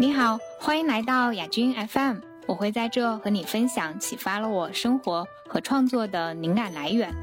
你好，欢迎来到亚君 FM，我会在这和你分享启发了我生活和创作的灵感来源。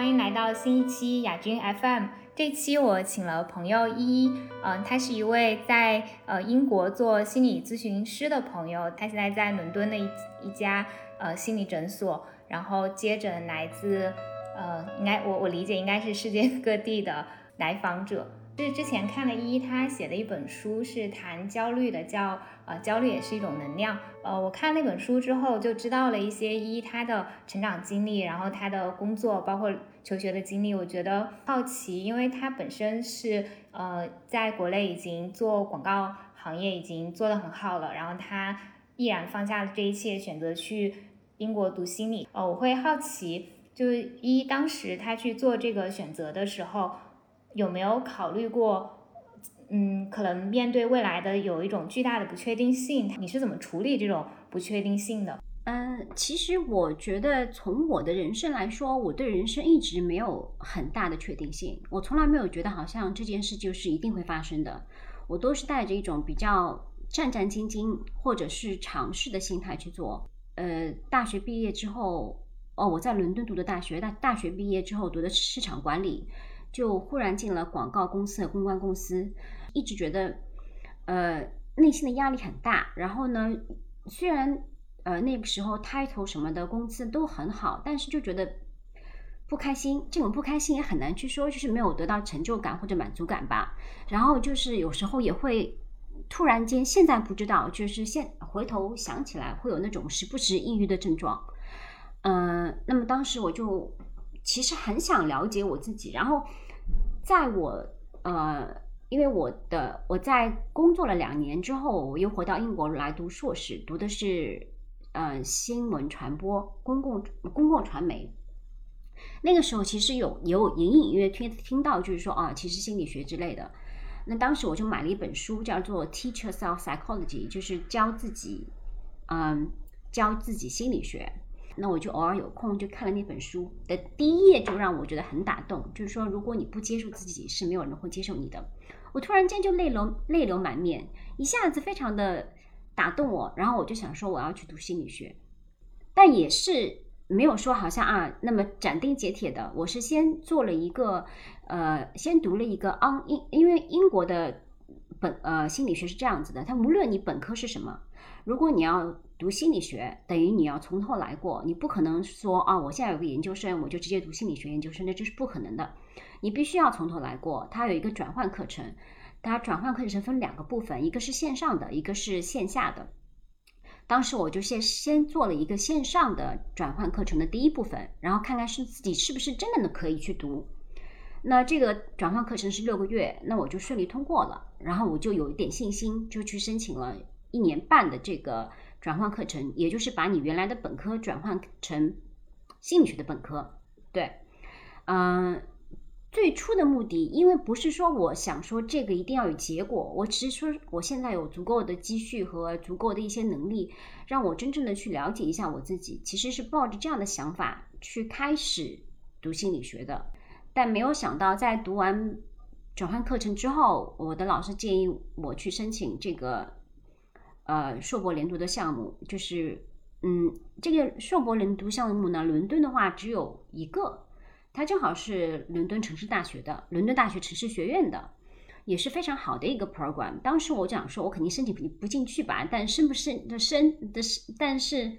欢迎来到新一期亚君 FM。这期我请了朋友依依，嗯，他是一位在呃英国做心理咨询师的朋友，他现在在伦敦的一一家呃心理诊所，然后接诊来自呃应该我我理解应该是世界各地的来访者。是之前看了依依她写的一本书，是谈焦虑的，叫呃焦虑也是一种能量。呃，我看那本书之后就知道了一些依依她的成长经历，然后她的工作包括求学的经历，我觉得好奇，因为她本身是呃在国内已经做广告行业已经做得很好了，然后她毅然放下了这一切，选择去英国读心理。呃，我会好奇，就是依依当时她去做这个选择的时候。有没有考虑过，嗯，可能面对未来的有一种巨大的不确定性，你是怎么处理这种不确定性的？嗯，其实我觉得从我的人生来说，我对人生一直没有很大的确定性，我从来没有觉得好像这件事就是一定会发生的，我都是带着一种比较战战兢兢或者是尝试的心态去做。呃，大学毕业之后，哦，我在伦敦读的大学，大大学毕业之后读的市场管理。就忽然进了广告公司和公关公司，一直觉得，呃，内心的压力很大。然后呢，虽然呃那个时候 title 什么的工资都很好，但是就觉得不开心。这种不开心也很难去说，就是没有得到成就感或者满足感吧。然后就是有时候也会突然间，现在不知道，就是现回头想起来会有那种时不时抑郁的症状。嗯，那么当时我就。其实很想了解我自己，然后在我呃，因为我的我在工作了两年之后，我又回到英国来读硕士，读的是呃新闻传播、公共公共传媒。那个时候其实有有隐隐约约听听到，就是说啊，其实心理学之类的。那当时我就买了一本书，叫做《Teach Yourself Psychology》，就是教自己，嗯，教自己心理学。那我就偶尔有空就看了那本书的第一页，就让我觉得很打动。就是说，如果你不接受自己，是没有人会接受你的。我突然间就泪流泪流满面，一下子非常的打动我。然后我就想说，我要去读心理学，但也是没有说好像啊那么斩钉截铁的。我是先做了一个呃，先读了一个昂英，因为英国的本呃心理学是这样子的，它无论你本科是什么，如果你要。读心理学等于你要从头来过，你不可能说啊，我现在有个研究生，我就直接读心理学研究生，那这是不可能的。你必须要从头来过。它有一个转换课程，它转换课程分两个部分，一个是线上的，一个是线下的。当时我就先先做了一个线上的转换课程的第一部分，然后看看是自己是不是真的能可以去读。那这个转换课程是六个月，那我就顺利通过了，然后我就有一点信心，就去申请了一年半的这个。转换课程，也就是把你原来的本科转换成心理学的本科。对，嗯，最初的目的，因为不是说我想说这个一定要有结果，我只是说我现在有足够的积蓄和足够的一些能力，让我真正的去了解一下我自己。其实是抱着这样的想法去开始读心理学的，但没有想到在读完转换课程之后，我的老师建议我去申请这个。呃，硕博连读的项目就是，嗯，这个硕博连读项目呢，伦敦的话只有一个，它正好是伦敦城市大学的，伦敦大学城市学院的，也是非常好的一个 program。当时我讲说，我肯定申请不进去吧，但申不申的申的，但是，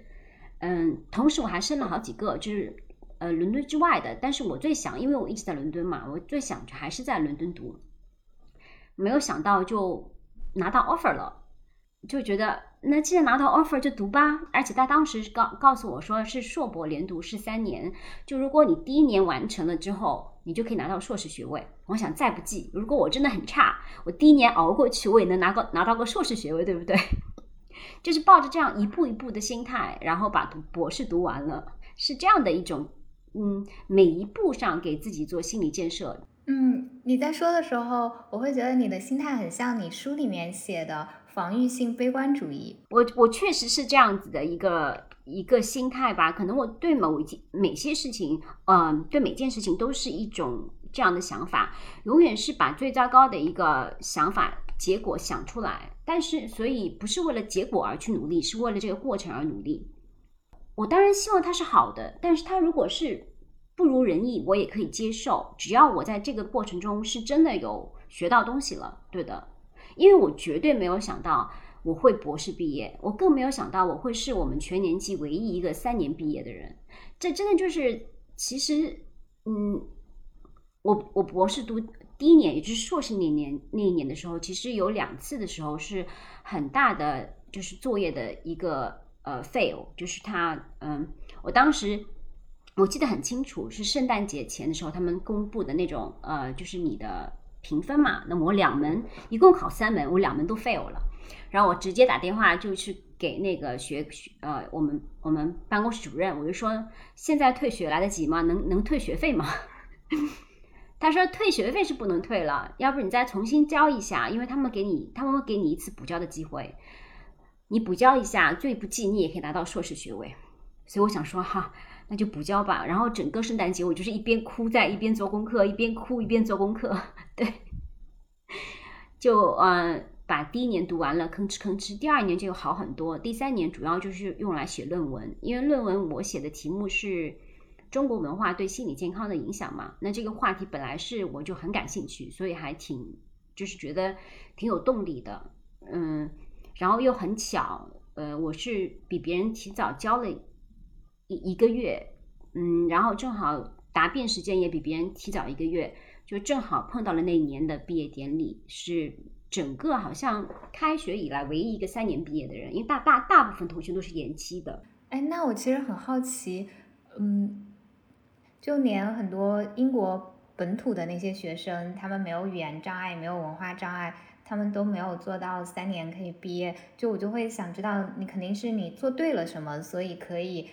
嗯，同时我还申了好几个，就是呃伦敦之外的，但是我最想，因为我一直在伦敦嘛，我最想还是在伦敦读，没有想到就拿到 offer 了。就觉得那既然拿到 offer 就读吧，而且他当时告告诉我说是硕博连读是三年，就如果你第一年完成了之后，你就可以拿到硕士学位。我想再不济，如果我真的很差，我第一年熬过去，我也能拿个拿到个硕士学位，对不对？就是抱着这样一步一步的心态，然后把读博士读完了，是这样的一种，嗯，每一步上给自己做心理建设。嗯，你在说的时候，我会觉得你的心态很像你书里面写的防御性悲观主义。我我确实是这样子的一个一个心态吧，可能我对某一件每些事情，嗯，对每件事情都是一种这样的想法，永远是把最糟糕的一个想法结果想出来，但是所以不是为了结果而去努力，是为了这个过程而努力。我当然希望它是好的，但是它如果是。不如人意，我也可以接受，只要我在这个过程中是真的有学到东西了，对的。因为我绝对没有想到我会博士毕业，我更没有想到我会是我们全年级唯一一个三年毕业的人。这真的就是，其实，嗯，我我博士读第一年，也就是硕士那年那一年的时候，其实有两次的时候是很大的，就是作业的一个呃 fail，就是他嗯，我当时。我记得很清楚，是圣诞节前的时候，他们公布的那种，呃，就是你的评分嘛。那么我两门一共考三门，我两门都 fail 了。然后我直接打电话就去给那个学学，呃，我们我们办公室主任，我就说现在退学来得及吗？能能退学费吗？他说退学费是不能退了，要不你再重新交一下，因为他们给你他们会给你一次补交的机会，你补交一下，最不济你也可以拿到硕士学位。所以我想说哈。那就补交吧。然后整个圣诞节我就是一边哭在一边做功课，一边哭一边做功课。对，就嗯把第一年读完了，吭哧吭哧。第二年就好很多。第三年主要就是用来写论文，因为论文我写的题目是中国文化对心理健康的影响嘛。那这个话题本来是我就很感兴趣，所以还挺就是觉得挺有动力的。嗯，然后又很巧，呃，我是比别人提早交了。一个月，嗯，然后正好答辩时间也比别人提早一个月，就正好碰到了那一年的毕业典礼，是整个好像开学以来唯一一个三年毕业的人，因为大大大部分同学都是延期的。哎，那我其实很好奇，嗯，就连很多英国本土的那些学生，他们没有语言障碍，没有文化障碍，他们都没有做到三年可以毕业，就我就会想知道，你肯定是你做对了什么，所以可以。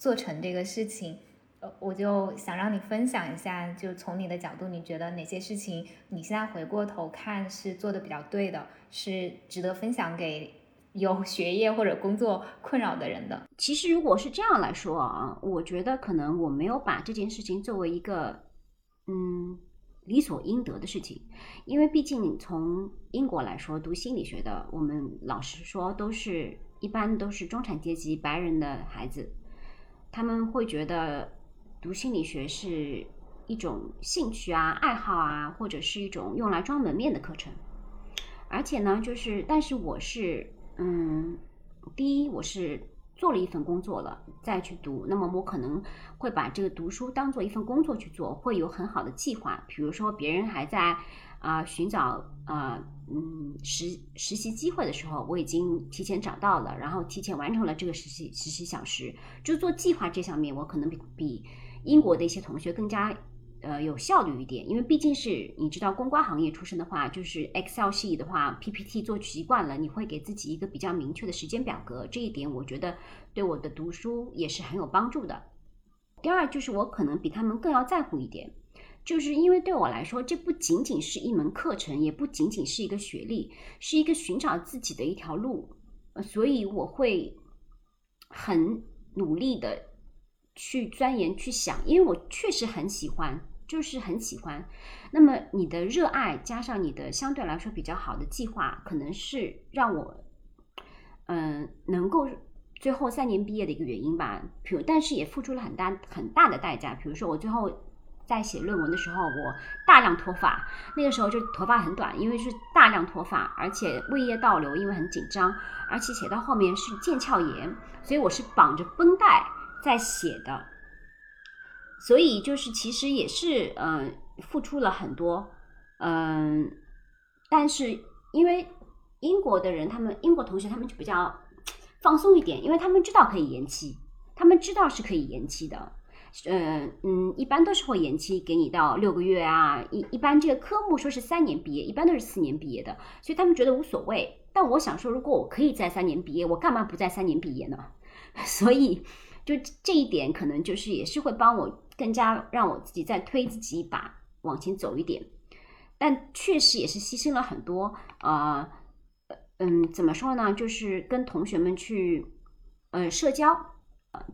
做成这个事情，呃，我就想让你分享一下，就从你的角度，你觉得哪些事情你现在回过头看是做的比较对的，是值得分享给有 学业或者工作困扰的人的？其实如果是这样来说啊，我觉得可能我没有把这件事情作为一个嗯理所应得的事情，因为毕竟从英国来说，读心理学的，我们老实说都是一般都是中产阶级白人的孩子。他们会觉得读心理学是一种兴趣啊、爱好啊，或者是一种用来装门面的课程。而且呢，就是，但是我是，嗯，第一，我是做了一份工作了再去读，那么我可能会把这个读书当做一份工作去做，会有很好的计划。比如说，别人还在。啊，寻找啊，嗯，实实习机会的时候，我已经提前找到了，然后提前完成了这个实习实习小时。就做计划这上面，我可能比比英国的一些同学更加呃有效率一点，因为毕竟是你知道公关行业出身的话，就是 Excel 系的话，PPT 做习惯了，你会给自己一个比较明确的时间表格，这一点我觉得对我的读书也是很有帮助的。第二就是我可能比他们更要在乎一点。就是因为对我来说，这不仅仅是一门课程，也不仅仅是一个学历，是一个寻找自己的一条路，所以我会很努力的去钻研、去想，因为我确实很喜欢，就是很喜欢。那么你的热爱加上你的相对来说比较好的计划，可能是让我嗯能够最后三年毕业的一个原因吧。比如，但是也付出了很大很大的代价，比如说我最后。在写论文的时候，我大量脱发，那个时候就头发很短，因为是大量脱发，而且胃液倒流，因为很紧张，而且写到后面是腱鞘炎，所以我是绑着绷带在写的，所以就是其实也是嗯付出了很多，嗯，但是因为英国的人，他们英国同学他们就比较放松一点，因为他们知道可以延期，他们知道是可以延期的。嗯嗯，一般都是会延期给你到六个月啊。一一般这个科目说是三年毕业，一般都是四年毕业的，所以他们觉得无所谓。但我想说，如果我可以在三年毕业，我干嘛不在三年毕业呢？所以就这一点，可能就是也是会帮我更加让我自己再推自己一把。往前走一点，但确实也是牺牲了很多。呃，嗯，怎么说呢？就是跟同学们去，呃，社交。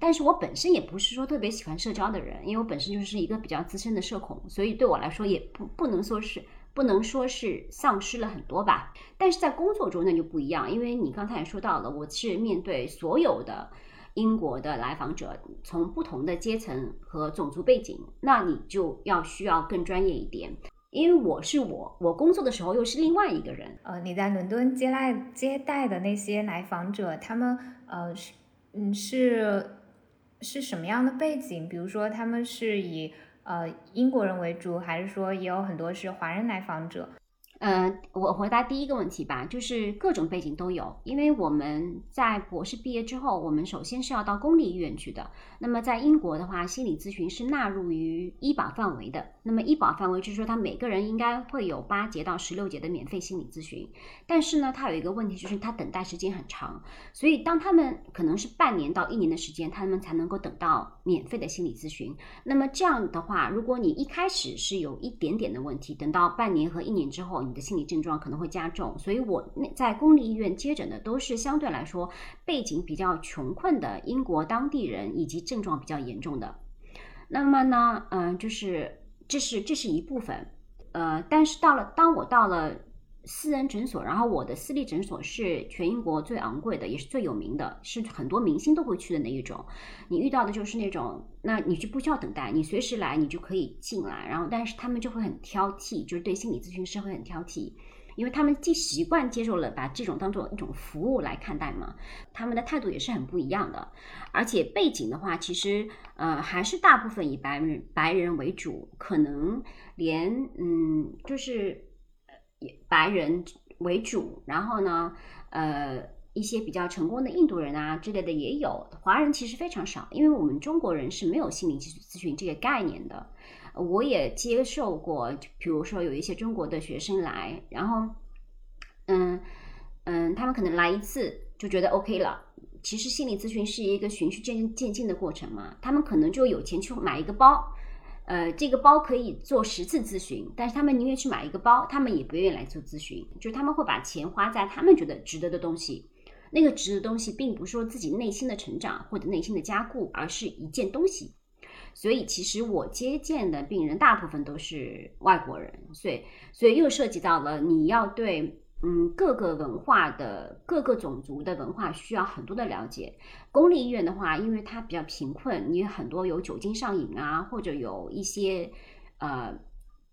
但是我本身也不是说特别喜欢社交的人，因为我本身就是一个比较资深的社恐，所以对我来说也不不能说是不能说是丧失了很多吧。但是在工作中那就不一样，因为你刚才也说到了，我是面对所有的。英国的来访者从不同的阶层和种族背景，那你就要需要更专业一点，因为我是我，我工作的时候又是另外一个人。呃，你在伦敦接待接待的那些来访者，他们呃是嗯是是什么样的背景？比如说他们是以呃英国人为主，还是说也有很多是华人来访者？呃，我回答第一个问题吧，就是各种背景都有。因为我们在博士毕业之后，我们首先是要到公立医院去的。那么在英国的话，心理咨询是纳入于医保范围的。那么医保范围就是说，他每个人应该会有八节到十六节的免费心理咨询。但是呢，它有一个问题，就是它等待时间很长。所以当他们可能是半年到一年的时间，他们才能够等到免费的心理咨询。那么这样的话，如果你一开始是有一点点的问题，等到半年和一年之后，你的心理症状可能会加重，所以我那在公立医院接诊的都是相对来说背景比较穷困的英国当地人，以及症状比较严重的。那么呢，嗯，就是这是这是一部分，呃，但是到了当我到了私人诊所，然后我的私立诊所是全英国最昂贵的，也是最有名的，是很多明星都会去的那一种。你遇到的就是那种，那你就不需要等待，你随时来，你就可以进来。然后，但是他们就会很挑剔，就是对心理咨询师会很挑剔。因为他们既习惯接受了把这种当做一种服务来看待嘛，他们的态度也是很不一样的。而且背景的话，其实呃还是大部分以白人白人为主，可能连嗯就是白人为主，然后呢呃一些比较成功的印度人啊之类的也有，华人其实非常少，因为我们中国人是没有心理咨咨询这个概念的。我也接受过，比如说有一些中国的学生来，然后，嗯嗯，他们可能来一次就觉得 OK 了。其实心理咨询是一个循序渐进渐进的过程嘛，他们可能就有钱去买一个包，呃，这个包可以做十次咨询，但是他们宁愿去买一个包，他们也不愿意来做咨询，就是他们会把钱花在他们觉得值得的东西。那个值的东西，并不是说自己内心的成长或者内心的加固，而是一件东西。所以，其实我接见的病人大部分都是外国人，所以，所以又涉及到了你要对嗯各个文化的各个种族的文化需要很多的了解。公立医院的话，因为它比较贫困，你很多有酒精上瘾啊，或者有一些呃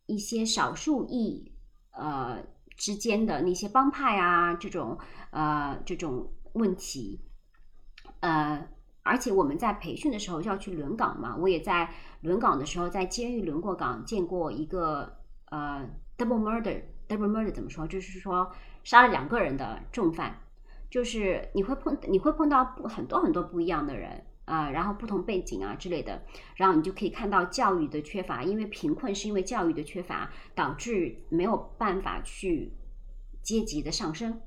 一些少数裔呃之间的那些帮派啊这种呃这种问题，呃。而且我们在培训的时候要去轮岗嘛，我也在轮岗的时候在监狱轮过岗，见过一个呃 double murder double murder 怎么说？就是说杀了两个人的重犯，就是你会碰你会碰到不很多很多不一样的人啊，然后不同背景啊之类的，然后你就可以看到教育的缺乏，因为贫困是因为教育的缺乏导致没有办法去阶级的上升。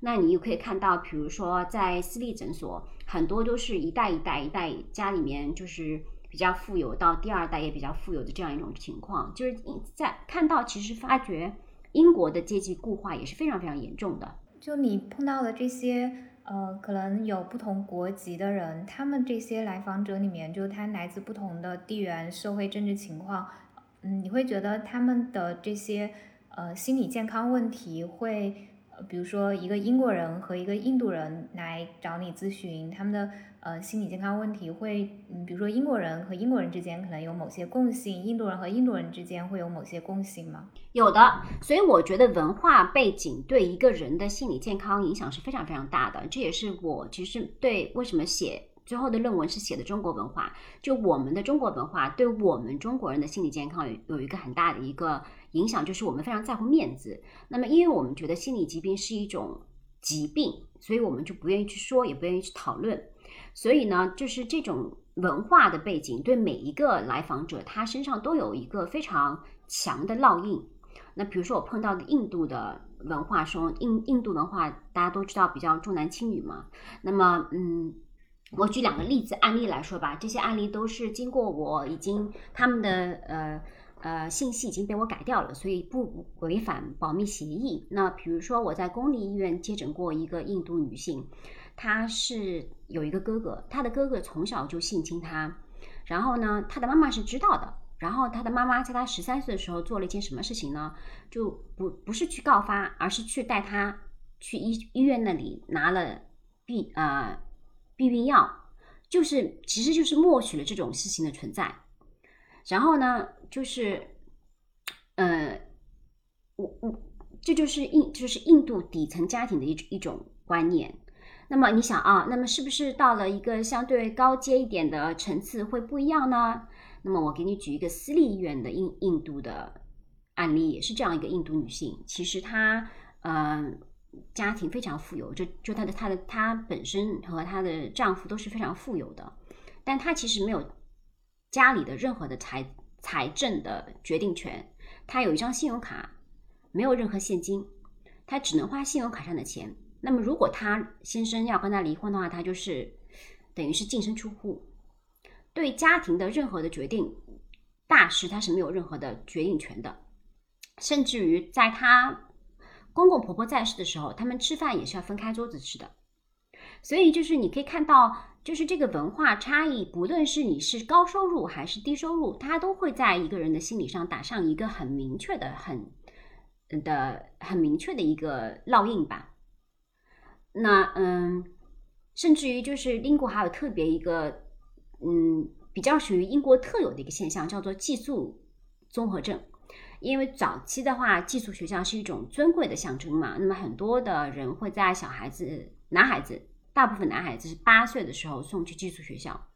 那你又可以看到，比如说在私立诊所，很多都是一代一代一代家里面就是比较富有，到第二代也比较富有的这样一种情况，就是在看到其实发觉英国的阶级固化也是非常非常严重的。就你碰到的这些呃，可能有不同国籍的人，他们这些来访者里面，就他来自不同的地缘、社会、政治情况，嗯，你会觉得他们的这些呃心理健康问题会？比如说，一个英国人和一个印度人来找你咨询，他们的呃心理健康问题会，嗯，比如说英国人和英国人之间可能有某些共性，印度人和印度人之间会有某些共性吗？有的，所以我觉得文化背景对一个人的心理健康影响是非常非常大的。这也是我其实对为什么写最后的论文是写的中国文化，就我们的中国文化对我们中国人的心理健康有有一个很大的一个。影响就是我们非常在乎面子，那么因为我们觉得心理疾病是一种疾病，所以我们就不愿意去说，也不愿意去讨论。所以呢，就是这种文化的背景对每一个来访者，他身上都有一个非常强的烙印。那比如说我碰到的印度的文化，说印印度文化大家都知道比较重男轻女嘛。那么，嗯，我举两个例子案例来说吧，这些案例都是经过我已经他们的呃。呃信息已经被我改掉了，所以不违反保密协议。那比如说我在公立医院接诊过一个印度女性，他是有一个哥哥，他的哥哥从小就性侵她，然后呢，他的妈妈是知道的。然后他的妈妈在他十三岁的时候做了一件什么事情呢？就不不是去告发，而是去带他去医医院那里拿了避呃避孕药，就是其实就是默许了这种事情的存在。然后呢，就是呃，我我这就是印就是印度底层家庭的一一种观念。那么你想啊，那么是不是到了一个相对高阶一点的层次会不一样呢？那么我给你举一个私立医院的印印度的案例，也是这样一个印度女性。其实她嗯家庭非常富有，就就她的她的她本身和她的丈夫都是非常富有的，但她其实没有家里的任何的财财政的决定权。她有一张信用卡，没有任何现金，她只能花信用卡上的钱。那么如果她先生要跟她离婚的话，她就是等于是净身出户。对家庭的任何的决定大事，他是没有任何的决定权的。甚至于在他公公婆婆在世的时候，他们吃饭也是要分开桌子吃的。所以就是你可以看到，就是这个文化差异，不论是你是高收入还是低收入，它都会在一个人的心理上打上一个很明确的、很的很明确的一个烙印吧。那嗯，甚至于就是英国还有特别一个。嗯，比较属于英国特有的一个现象，叫做寄宿综合症。因为早期的话，寄宿学校是一种尊贵的象征嘛，那么很多的人会在小孩子、男孩子，大部分男孩子是八岁的时候送去寄宿学校。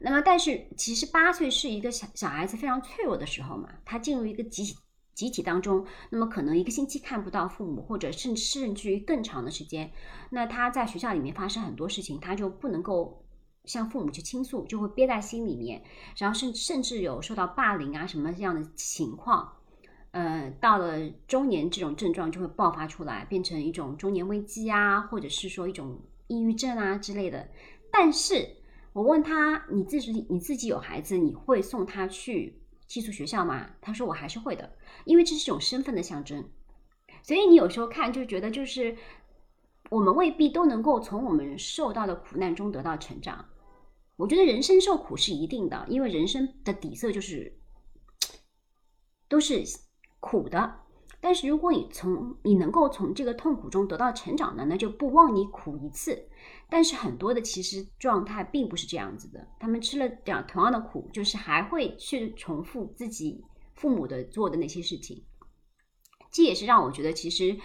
那么，但是其实八岁是一个小小孩子非常脆弱的时候嘛，他进入一个集集体当中，那么可能一个星期看不到父母，或者甚甚至于更长的时间，那他在学校里面发生很多事情，他就不能够。向父母去倾诉，就会憋在心里面，然后甚甚至有受到霸凌啊什么这样的情况，呃，到了中年这种症状就会爆发出来，变成一种中年危机啊，或者是说一种抑郁症啊之类的。但是我问他，你自己你自己有孩子，你会送他去寄宿学校吗？他说我还是会的，因为这是一种身份的象征。所以你有时候看就觉得，就是我们未必都能够从我们受到的苦难中得到成长。我觉得人生受苦是一定的，因为人生的底色就是 都是苦的。但是如果你从你能够从这个痛苦中得到成长的，那就不枉你苦一次。但是很多的其实状态并不是这样子的，他们吃了点同样的苦，就是还会去重复自己父母的做的那些事情。这也是让我觉得，其实，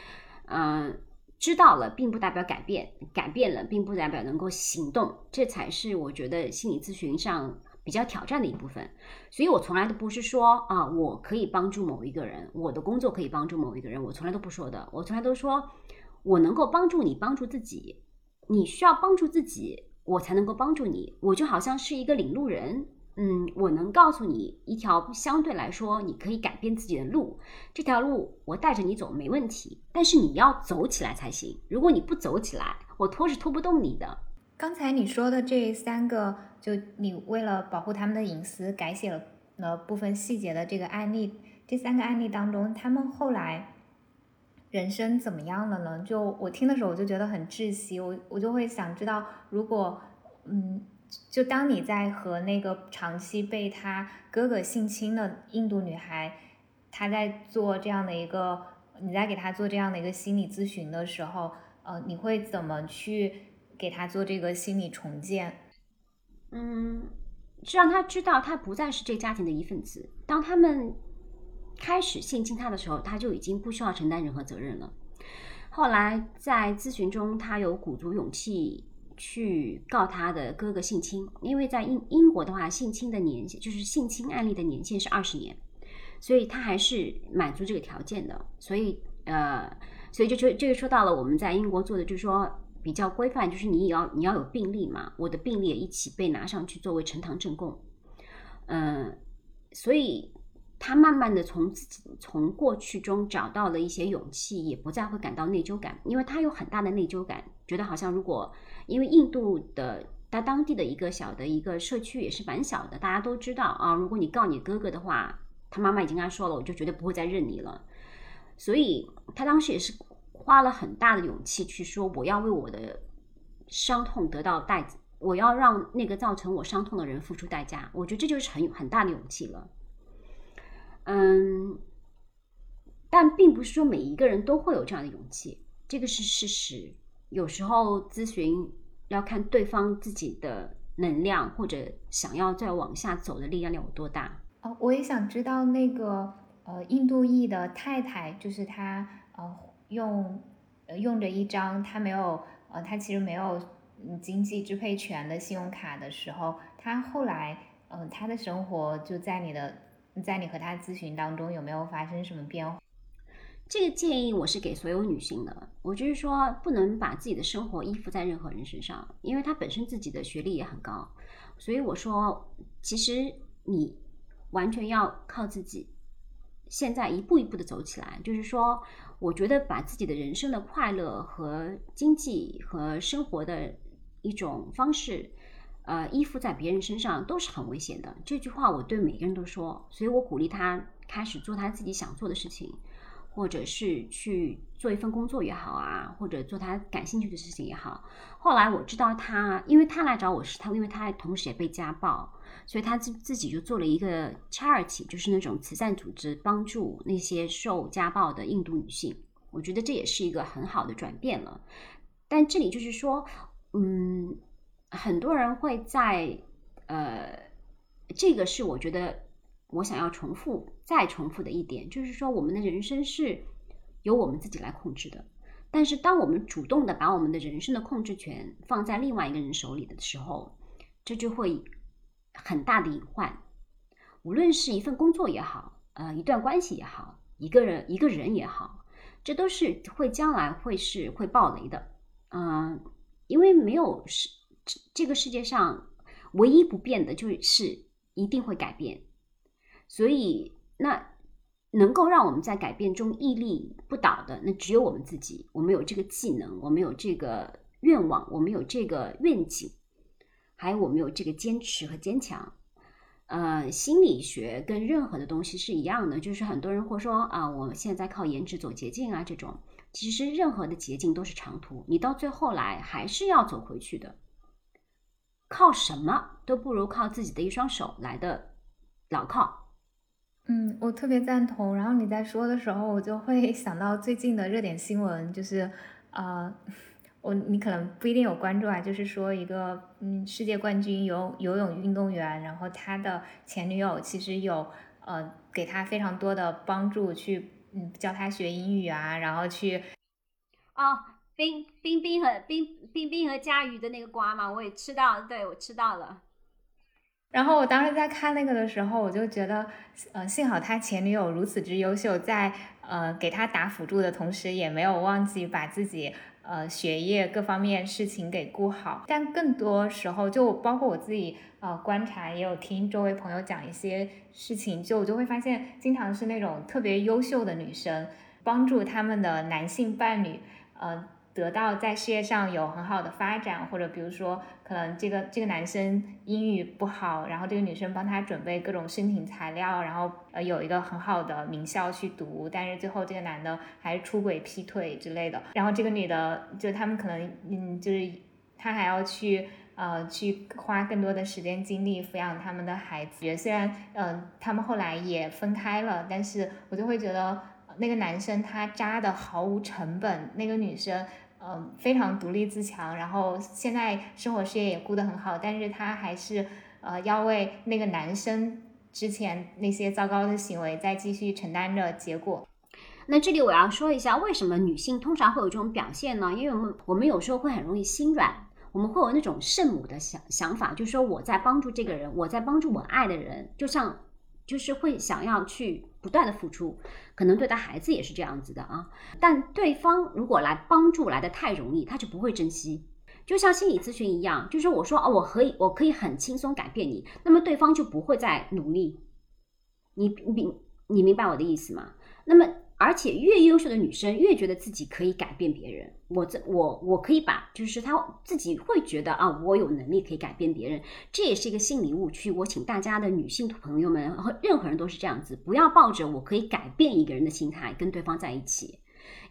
嗯。知道了，并不代表改变；改变了，并不代表能够行动。这才是我觉得心理咨询上比较挑战的一部分。所以我从来都不是说啊，我可以帮助某一个人，我的工作可以帮助某一个人，我从来都不说的。我从来都说，我能够帮助你，帮助自己。你需要帮助自己，我才能够帮助你。我就好像是一个领路人。嗯，我能告诉你一条相对来说你可以改变自己的路，这条路我带着你走没问题，但是你要走起来才行。如果你不走起来，我拖是拖不动你的。刚才你说的这三个，就你为了保护他们的隐私改写了部分细节的这个案例，这三个案例当中，他们后来人生怎么样了呢？就我听的时候，我就觉得很窒息，我我就会想知道，如果嗯。就当你在和那个长期被他哥哥性侵的印度女孩，她在做这样的一个，你在给她做这样的一个心理咨询的时候，呃，你会怎么去给她做这个心理重建？嗯，是让他知道他不再是这家庭的一份子。当他们开始性侵他的时候，他就已经不需要承担任何责任了。后来在咨询中，他有鼓足勇气。去告他的哥哥性侵，因为在英英国的话，性侵的年限就是性侵案例的年限是二十年，所以他还是满足这个条件的。所以呃，所以就就这个说到了我们在英国做的，就是说比较规范，就是你也要你要有病例嘛，我的病例也一起被拿上去作为呈堂证供。嗯，所以他慢慢的从自己从过去中找到了一些勇气，也不再会感到内疚感，因为他有很大的内疚感，觉得好像如果。因为印度的他当地的一个小的一个社区也是蛮小的，大家都知道啊。如果你告你哥哥的话，他妈妈已经跟他说了，我就绝对不会再认你了。所以他当时也是花了很大的勇气去说，我要为我的伤痛得到代，我要让那个造成我伤痛的人付出代价。我觉得这就是很很大的勇气了。嗯，但并不是说每一个人都会有这样的勇气，这个是事实。有时候咨询要看对方自己的能量，或者想要再往下走的力量有多大。哦，我也想知道那个呃，印度裔的太太，就是她呃，用用着一张她没有呃，她其实没有经济支配权的信用卡的时候，她后来呃，她的生活就在你的。在你和他咨询当中，有没有发生什么变化？这个建议我是给所有女性的。我就是说，不能把自己的生活依附在任何人身上，因为他本身自己的学历也很高。所以我说，其实你完全要靠自己，现在一步一步的走起来。就是说，我觉得把自己的人生的快乐和经济和生活的一种方式。呃，依附在别人身上都是很危险的。这句话我对每个人都说，所以我鼓励他开始做他自己想做的事情，或者是去做一份工作也好啊，或者做他感兴趣的事情也好。后来我知道他，因为他来找我是他，因为他同时也被家暴，所以他自自己就做了一个 charity，就是那种慈善组织，帮助那些受家暴的印度女性。我觉得这也是一个很好的转变了。但这里就是说，嗯。很多人会在，呃，这个是我觉得我想要重复再重复的一点，就是说我们的人生是由我们自己来控制的。但是当我们主动的把我们的人生的控制权放在另外一个人手里的时候，这就会很大的隐患。无论是一份工作也好，呃，一段关系也好，一个人一个人也好，这都是会将来会是会爆雷的。嗯，因为没有是。这这个世界上唯一不变的就是一定会改变，所以那能够让我们在改变中屹立不倒的，那只有我们自己。我们有这个技能，我们有这个愿望，我们有这个愿景，还有我们有这个坚持和坚强。呃，心理学跟任何的东西是一样的，就是很多人会说啊，我现在靠颜值走捷径啊，这种其实任何的捷径都是长途，你到最后来还是要走回去的。靠什么都不如靠自己的一双手来的牢靠。嗯，我特别赞同。然后你在说的时候，我就会想到最近的热点新闻，就是呃，我你可能不一定有关注啊，就是说一个嗯世界冠军游游泳运动员，然后他的前女友其实有呃给他非常多的帮助，去嗯教他学英语啊，然后去啊。冰冰冰和冰冰冰和佳瑜的那个瓜嘛，我也吃到，对我吃到了。然后我当时在看那个的时候，我就觉得，呃，幸好他前女友如此之优秀，在呃给他打辅助的同时，也没有忘记把自己呃学业各方面事情给顾好。但更多时候，就包括我自己呃观察，也有听周围朋友讲一些事情，就我就会发现，经常是那种特别优秀的女生，帮助他们的男性伴侣，呃。得到在事业上有很好的发展，或者比如说，可能这个这个男生英语不好，然后这个女生帮他准备各种申请材料，然后呃有一个很好的名校去读，但是最后这个男的还是出轨劈腿之类的，然后这个女的就他们可能嗯就是他还要去呃去花更多的时间精力抚养他们的孩子，虽然嗯他们后来也分开了，但是我就会觉得那个男生他渣的毫无成本，那个女生。嗯，非常独立自强，然后现在生活事业也顾得很好，但是她还是呃要为那个男生之前那些糟糕的行为再继续承担着结果。那这里我要说一下，为什么女性通常会有这种表现呢？因为我们我们有时候会很容易心软，我们会有那种圣母的想想法，就是说我在帮助这个人，我在帮助我爱的人，就像。就是会想要去不断的付出，可能对待孩子也是这样子的啊。但对方如果来帮助来的太容易，他就不会珍惜。就像心理咨询一样，就是我说哦，我可以，我可以很轻松改变你，那么对方就不会再努力。你你你明白我的意思吗？那么而且越优秀的女生越觉得自己可以改变别人。我这我我可以把，就是她自己会觉得啊，我有能力可以改变别人，这也是一个心理误区。我请大家的女性朋友们和任何人都是这样子，不要抱着我可以改变一个人的心态跟对方在一起，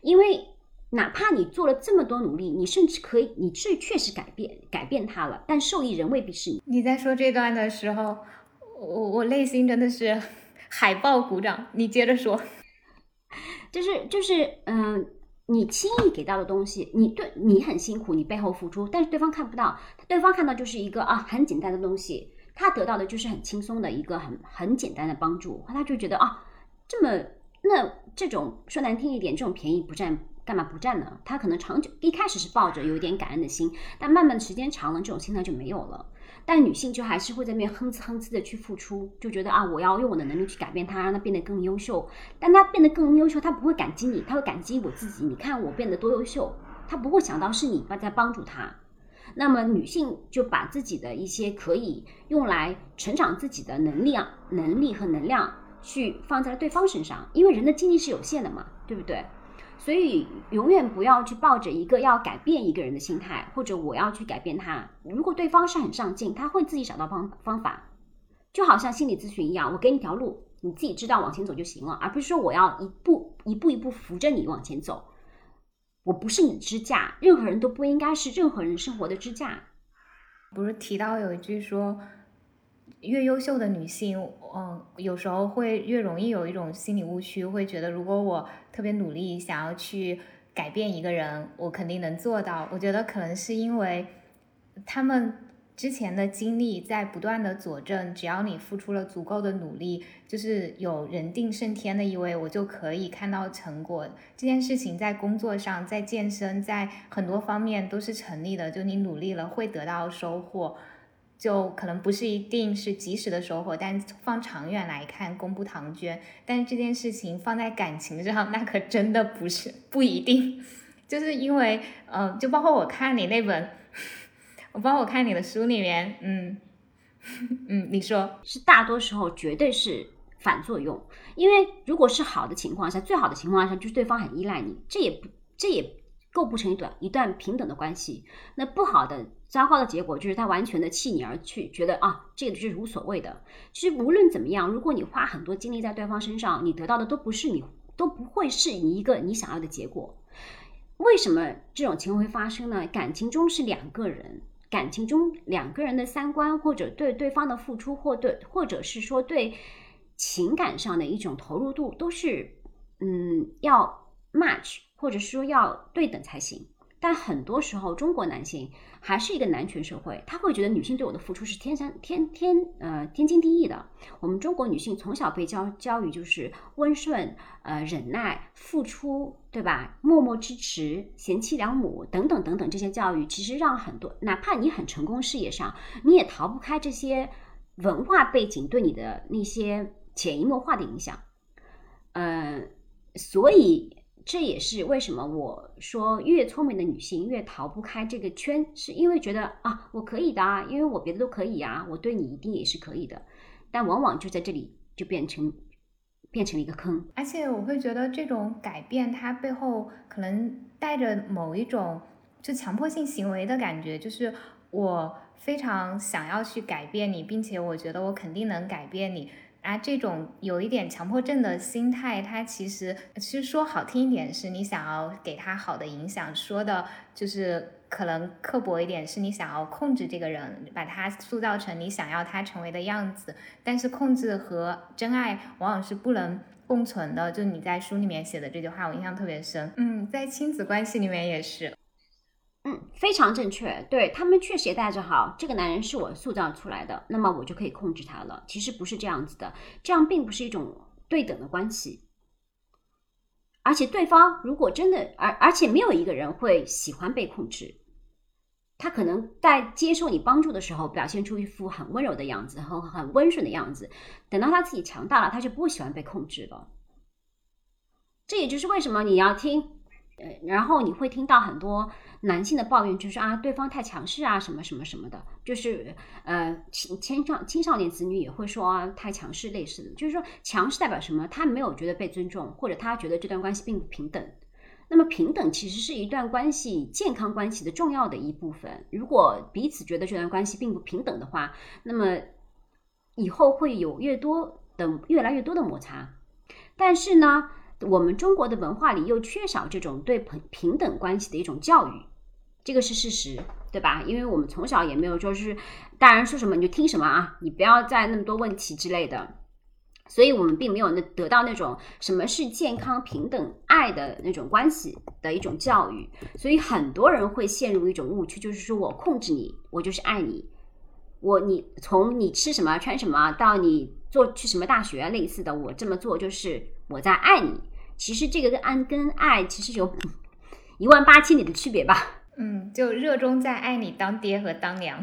因为哪怕你做了这么多努力，你甚至可以，你是确实改变改变他了，但受益人未必是你。你在说这段的时候，我我内心真的是海豹鼓掌。你接着说。就是就是，嗯，你轻易给到的东西，你对你很辛苦，你背后付出，但是对方看不到，对方看到就是一个啊很简单的东西，他得到的就是很轻松的一个很很简单的帮助，他就觉得啊，这么那这种说难听一点，这种便宜不占，干嘛不占呢？他可能长久一开始是抱着有点感恩的心，但慢慢时间长了，这种心态就没有了。但女性就还是会在那边哼哧哼哧的去付出，就觉得啊，我要用我的能力去改变他，让他变得更优秀。但他变得更优秀，他不会感激你，他会感激我自己。你看我变得多优秀，他不会想到是你在帮助他。那么女性就把自己的一些可以用来成长自己的能力、能力和能量去放在了对方身上，因为人的精力是有限的嘛，对不对？所以永远不要去抱着一个要改变一个人的心态，或者我要去改变他。如果对方是很上进，他会自己找到方方法，就好像心理咨询一样，我给你条路，你自己知道往前走就行了，而不是说我要一步一步一步扶着你往前走。我不是你支架，任何人都不应该是任何人生活的支架。不是提到有一句说。越优秀的女性，嗯，有时候会越容易有一种心理误区，会觉得如果我特别努力想要去改变一个人，我肯定能做到。我觉得可能是因为他们之前的经历在不断的佐证，只要你付出了足够的努力，就是有人定胜天的意味，我就可以看到成果。这件事情在工作上，在健身，在很多方面都是成立的。就你努力了，会得到收获。就可能不是一定是及时的收获，但放长远来看，功不唐捐。但是这件事情放在感情上，那可真的不是不一定。就是因为，嗯，就包括我看你那本，我包括我看你的书里面，嗯 嗯，你说是大多时候绝对是反作用。因为如果是好的情况下，最好的情况下就是对方很依赖你，这也不这也构不成一段一段平等的关系。那不好的。糟糕的结果就是他完全的弃你而去，觉得啊，这个就是无所谓的。其实无论怎么样，如果你花很多精力在对方身上，你得到的都不是你，都不会是你一个你想要的结果。为什么这种情况会发生呢？感情中是两个人，感情中两个人的三观或者对对方的付出，或对或者是说对情感上的一种投入度，都是嗯要 match，或者说要对等才行。但很多时候，中国男性还是一个男权社会，他会觉得女性对我的付出是天山天天呃天经地义的。我们中国女性从小被教教育就是温顺、呃忍耐、付出，对吧？默默支持、贤妻良母等等等等这些教育，其实让很多哪怕你很成功事业上，你也逃不开这些文化背景对你的那些潜移默化的影响。嗯，所以。这也是为什么我说越聪明的女性越逃不开这个圈，是因为觉得啊，我可以的啊，因为我别的都可以啊，我对你一定也是可以的。但往往就在这里就变成变成了一个坑。而且我会觉得这种改变，它背后可能带着某一种就强迫性行为的感觉，就是我非常想要去改变你，并且我觉得我肯定能改变你。啊，这种有一点强迫症的心态，它其实其实说好听一点是你想要给他好的影响，说的就是可能刻薄一点是你想要控制这个人，把他塑造成你想要他成为的样子。但是控制和真爱往往是不能共存的。就你在书里面写的这句话，我印象特别深。嗯，在亲子关系里面也是。嗯，非常正确。对他们确实也带着好，这个男人是我塑造出来的，那么我就可以控制他了。其实不是这样子的，这样并不是一种对等的关系。而且对方如果真的，而而且没有一个人会喜欢被控制，他可能在接受你帮助的时候，表现出一副很温柔的样子，很很温顺的样子。等到他自己强大了，他就不喜欢被控制了。这也就是为什么你要听。呃，然后你会听到很多男性的抱怨，就是啊，对方太强势啊，什么什么什么的，就是呃，青青少青少年子女也会说啊，太强势类似的，就是说强势代表什么？他没有觉得被尊重，或者他觉得这段关系并不平等。那么平等其实是一段关系健康关系的重要的一部分。如果彼此觉得这段关系并不平等的话，那么以后会有越多的越来越多的摩擦。但是呢？我们中国的文化里又缺少这种对平平等关系的一种教育，这个是事实，对吧？因为我们从小也没有说是大人说什么你就听什么啊，你不要再那么多问题之类的，所以我们并没有那得到那种什么是健康平等爱的那种关系的一种教育，所以很多人会陷入一种误区，就是说我控制你，我就是爱你，我你从你吃什么穿什么到你做去什么大学类似的，我这么做就是我在爱你。其实这个跟爱跟爱其实有 一万八千里的区别吧。嗯，就热衷在爱你当爹和当娘。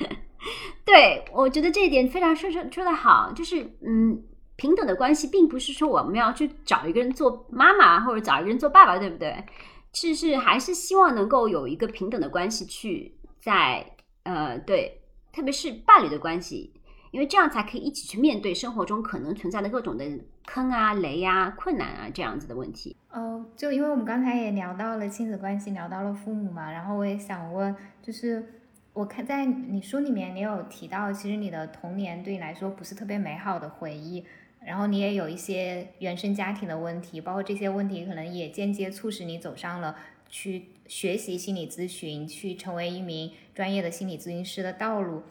对，我觉得这一点非常说说说的好，就是嗯，平等的关系并不是说我们要去找一个人做妈妈或者找一个人做爸爸，对不对？其实是还是希望能够有一个平等的关系去在呃对，特别是伴侣的关系。因为这样才可以一起去面对生活中可能存在的各种的坑啊、雷呀、困难啊这样子的问题。哦，就因为我们刚才也聊到了亲子关系，聊到了父母嘛，然后我也想问，就是我看在你书里面，你有提到，其实你的童年对你来说不是特别美好的回忆，然后你也有一些原生家庭的问题，包括这些问题可能也间接促使你走上了去学习心理咨询，去成为一名专业的心理咨询师的道路。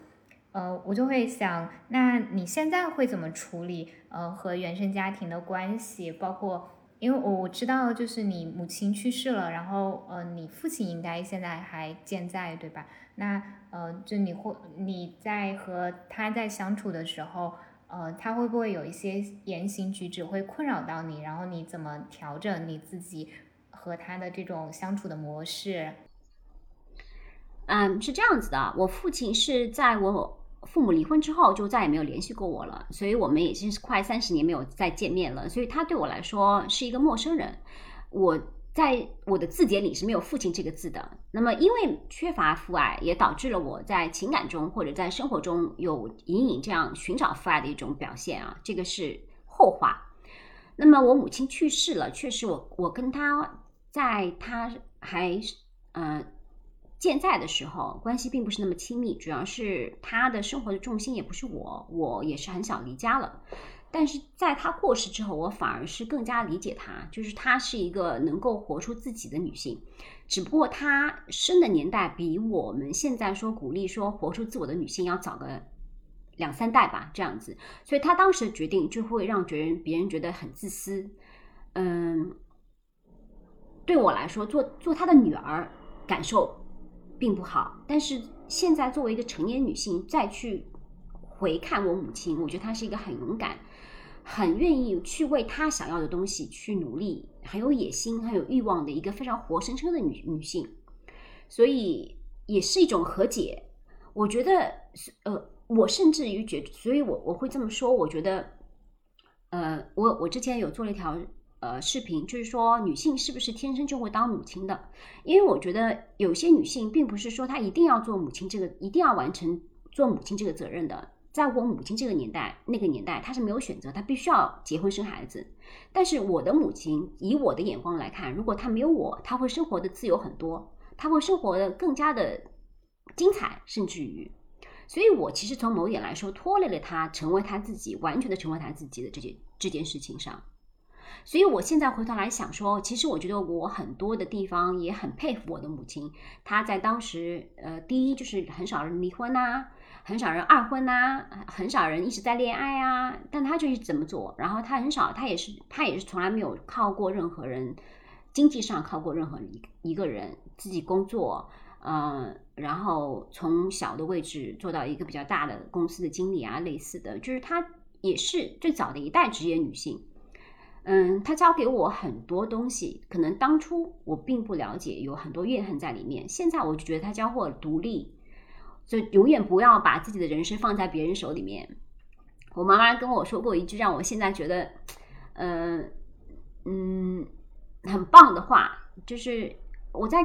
呃，我就会想，那你现在会怎么处理呃和原生家庭的关系？包括，因为我我知道，就是你母亲去世了，然后呃，你父亲应该现在还健在，对吧？那呃，就你会你在和他在相处的时候，呃，他会不会有一些言行举止会困扰到你？然后你怎么调整你自己和他的这种相处的模式？嗯，是这样子的，我父亲是在我。父母离婚之后就再也没有联系过我了，所以我们已经是快三十年没有再见面了。所以他对我来说是一个陌生人。我在我的字典里是没有父亲这个字的。那么因为缺乏父爱，也导致了我在情感中或者在生活中有隐隐这样寻找父爱的一种表现啊，这个是后话。那么我母亲去世了，确实我我跟他在他还嗯。现在的时候关系并不是那么亲密，主要是他的生活的重心也不是我，我也是很想离家了。但是在他过世之后，我反而是更加理解他，就是她是一个能够活出自己的女性。只不过她生的年代比我们现在说鼓励说活出自我的女性要早个两三代吧，这样子。所以她当时的决定就会让别人别人觉得很自私。嗯，对我来说，做做她的女儿，感受。并不好，但是现在作为一个成年女性再去回看我母亲，我觉得她是一个很勇敢、很愿意去为她想要的东西去努力、很有野心、很有欲望的一个非常活生生的女女性，所以也是一种和解。我觉得，呃，我甚至于觉，所以我我会这么说，我觉得，呃，我我之前有做了一条。呃，视频就是说，女性是不是天生就会当母亲的？因为我觉得有些女性并不是说她一定要做母亲，这个一定要完成做母亲这个责任的。在我母亲这个年代，那个年代，她是没有选择，她必须要结婚生孩子。但是我的母亲，以我的眼光来看，如果她没有我，她会生活的自由很多，她会生活的更加的精彩，甚至于，所以我其实从某点来说，拖累了她成为她自己，完全的成为她自己的这件这件事情上。所以，我现在回头来想说，其实我觉得我很多的地方也很佩服我的母亲。她在当时，呃，第一就是很少人离婚呐，很少人二婚呐，很少人一直在恋爱啊。但她就是怎么做，然后她很少，她也是，她也是从来没有靠过任何人，经济上靠过任何一一个人，自己工作，嗯，然后从小的位置做到一个比较大的公司的经理啊，类似的，就是她也是最早的一代职业女性。嗯，他教给我很多东西，可能当初我并不了解，有很多怨恨在里面。现在我就觉得他教会我独立，就永远不要把自己的人生放在别人手里面。我妈妈跟我说过一句让我现在觉得，嗯嗯，很棒的话，就是我在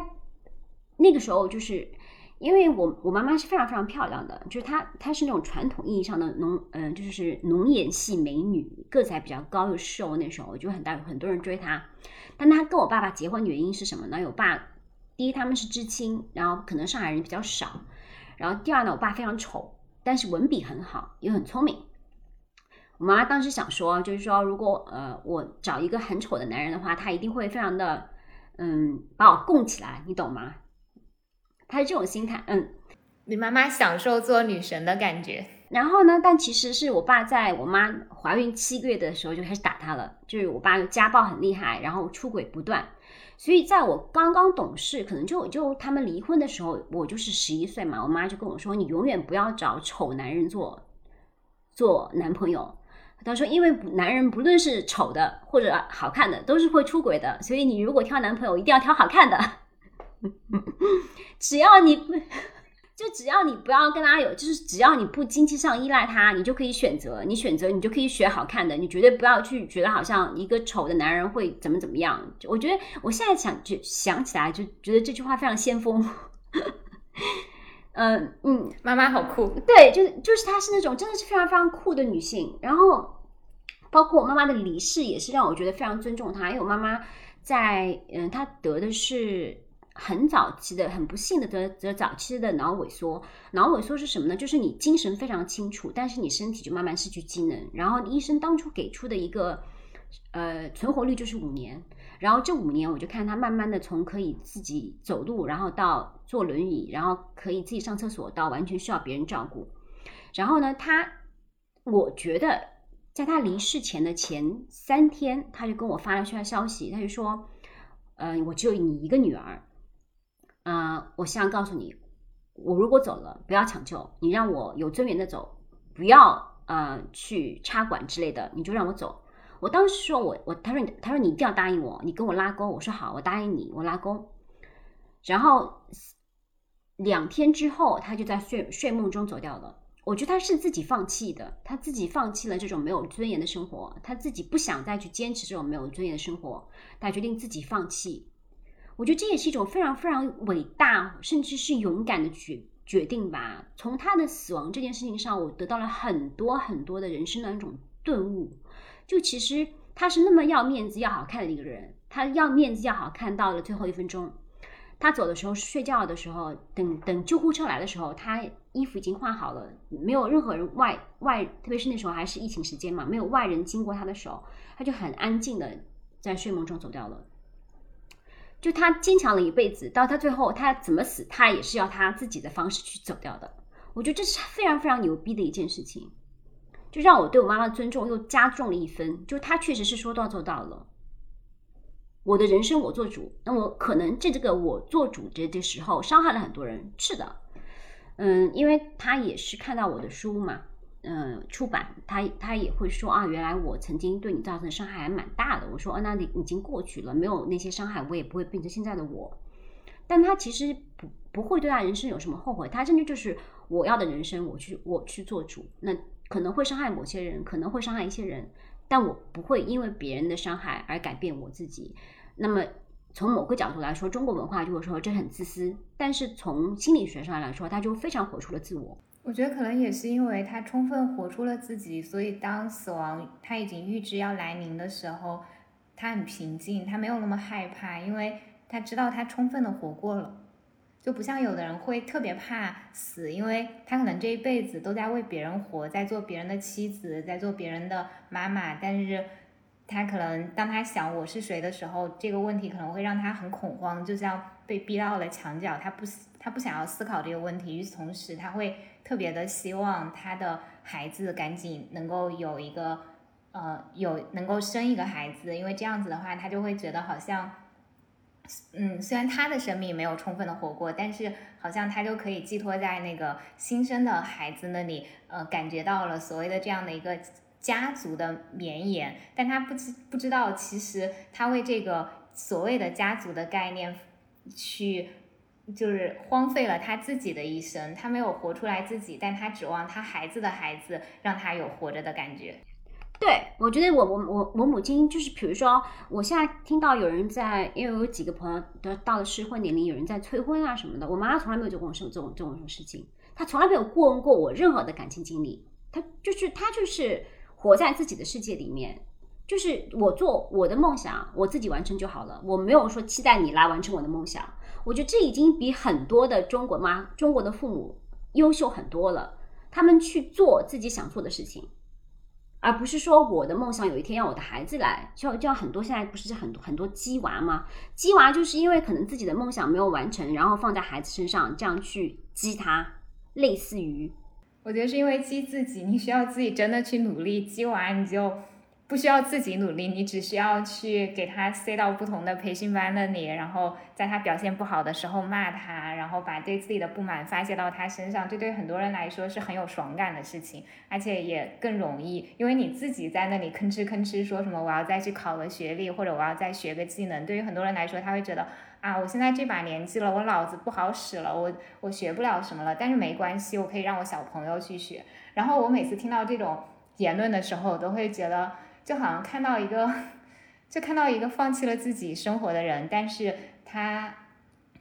那个时候，就是因为我我妈妈是非常非常漂亮的，就是她她是那种传统意义上的浓嗯，就是浓颜系美女，个子还比较高又瘦。那时候就很大很多人追她，但她跟我爸爸结婚的原因是什么呢？我爸第一他们是知青，然后可能上海人比较少，然后第二呢，我爸非常丑，但是文笔很好，又很聪明。我妈妈当时想说，就是说，如果呃我找一个很丑的男人的话，他一定会非常的嗯把我供起来，你懂吗？他是这种心态，嗯。你妈妈享受做女神的感觉。然后呢，但其实是我爸在我妈怀孕七个月的时候就开始打她了，就是我爸家暴很厉害，然后出轨不断。所以在我刚刚懂事，可能就就他们离婚的时候，我就是十一岁嘛，我妈就跟我说：“你永远不要找丑男人做做男朋友。”她说：“因为男人不论是丑的或者好看的，都是会出轨的。所以你如果挑男朋友，一定要挑好看的。只要你，就只要你不要跟他有，就是只要你不经济上依赖他，你就可以选择。你选择，你就可以选好看的。你绝对不要去觉得好像一个丑的男人会怎么怎么样。我觉得我现在想就想起来，就觉得这句话非常先锋。嗯 嗯，妈妈好酷，对，就是就是她是那种真的是非常非常酷的女性。然后，包括我妈妈的离世也是让我觉得非常尊重她，因为我妈妈在嗯，她得的是很早期的、很不幸的得得早期的脑萎缩。脑萎缩是什么呢？就是你精神非常清楚，但是你身体就慢慢失去机能。然后医生当初给出的一个呃存活率就是五年。然后这五年，我就看他慢慢的从可以自己走路，然后到坐轮椅，然后可以自己上厕所，到完全需要别人照顾。然后呢，他我觉得在他离世前的前三天，他就跟我发了条消息，他就说：“嗯，我只有你一个女儿，啊，我希望告诉你，我如果走了，不要抢救，你让我有尊严的走，不要呃去插管之类的，你就让我走。”我当时说，我我他说他说你一定要答应我，你跟我拉钩。我说好，我答应你，我拉钩。然后两天之后，他就在睡睡梦中走掉了。我觉得他是自己放弃的，他自己放弃了这种没有尊严的生活，他自己不想再去坚持这种没有尊严的生活，他决定自己放弃。我觉得这也是一种非常非常伟大，甚至是勇敢的决决定吧。从他的死亡这件事情上，我得到了很多很多的人生的那种顿悟。就其实他是那么要面子、要好看的一个人，他要面子、要好看到了最后一分钟，他走的时候睡觉的时候，等等救护车来的时候，他衣服已经换好了，没有任何人外外，特别是那时候还是疫情时间嘛，没有外人经过他的手，他就很安静的在睡梦中走掉了。就他坚强了一辈子，到他最后他怎么死，他也是要他自己的方式去走掉的。我觉得这是非常非常牛逼的一件事情。就让我对我妈妈尊重又加重了一分，就他确实是说到做到了。我的人生我做主，那我可能这这个我做主这的时候伤害了很多人，是的，嗯，因为他也是看到我的书嘛，嗯，出版，他他也会说啊，原来我曾经对你造成的伤害还蛮大的。我说，哦，那你已经过去了，没有那些伤害，我也不会变成现在的我。但他其实不不会对他人生有什么后悔，他真的就是我要的人生，我去我去做主。那。可能会伤害某些人，可能会伤害一些人，但我不会因为别人的伤害而改变我自己。那么从某个角度来说，中国文化就会说这很自私，但是从心理学上来说，他就非常活出了自我。我觉得可能也是因为他充分活出了自己，所以当死亡他已经预知要来临的时候，他很平静，他没有那么害怕，因为他知道他充分的活过了。就不像有的人会特别怕死，因为他可能这一辈子都在为别人活，在做别人的妻子，在做别人的妈妈。但是，他可能当他想我是谁的时候，这个问题可能会让他很恐慌，就像被逼到了墙角。他不，他不想要思考这个问题。与此同时，他会特别的希望他的孩子赶紧能够有一个，呃，有能够生一个孩子，因为这样子的话，他就会觉得好像。嗯，虽然他的生命没有充分的活过，但是好像他就可以寄托在那个新生的孩子那里，呃，感觉到了所谓的这样的一个家族的绵延。但他不知不知道，其实他为这个所谓的家族的概念去，就是荒废了他自己的一生。他没有活出来自己，但他指望他孩子的孩子让他有活着的感觉。对，我觉得我我我我母亲就是，比如说，我现在听到有人在，因为有几个朋友都到了适婚年龄，有人在催婚啊什么的，我妈从来没有做过这种这种这种事情，她从来没有过问过我任何的感情经历，她就是她就是活在自己的世界里面，就是我做我的梦想，我自己完成就好了，我没有说期待你来完成我的梦想，我觉得这已经比很多的中国妈中国的父母优秀很多了，他们去做自己想做的事情。而不是说我的梦想有一天要我的孩子来，就就像很多现在不是很多很多鸡娃吗？鸡娃就是因为可能自己的梦想没有完成，然后放在孩子身上这样去激他，类似于，我觉得是因为激自己，你需要自己真的去努力，激娃你就。不需要自己努力，你只需要去给他塞到不同的培训班那里，然后在他表现不好的时候骂他，然后把对自己的不满发泄到他身上，这对很多人来说是很有爽感的事情，而且也更容易，因为你自己在那里吭哧吭哧说什么我要再去考个学历，或者我要再学个技能，对于很多人来说，他会觉得啊，我现在这把年纪了，我脑子不好使了，我我学不了什么了，但是没关系，我可以让我小朋友去学。然后我每次听到这种言论的时候，我都会觉得。就好像看到一个，就看到一个放弃了自己生活的人，但是他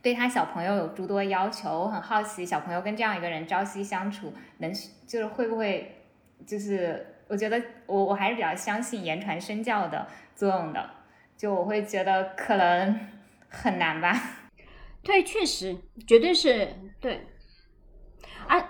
对他小朋友有诸多要求。我很好奇，小朋友跟这样一个人朝夕相处，能就是会不会，就是我觉得我我还是比较相信言传身教的作用的。就我会觉得可能很难吧。对，确实，绝对是对。而。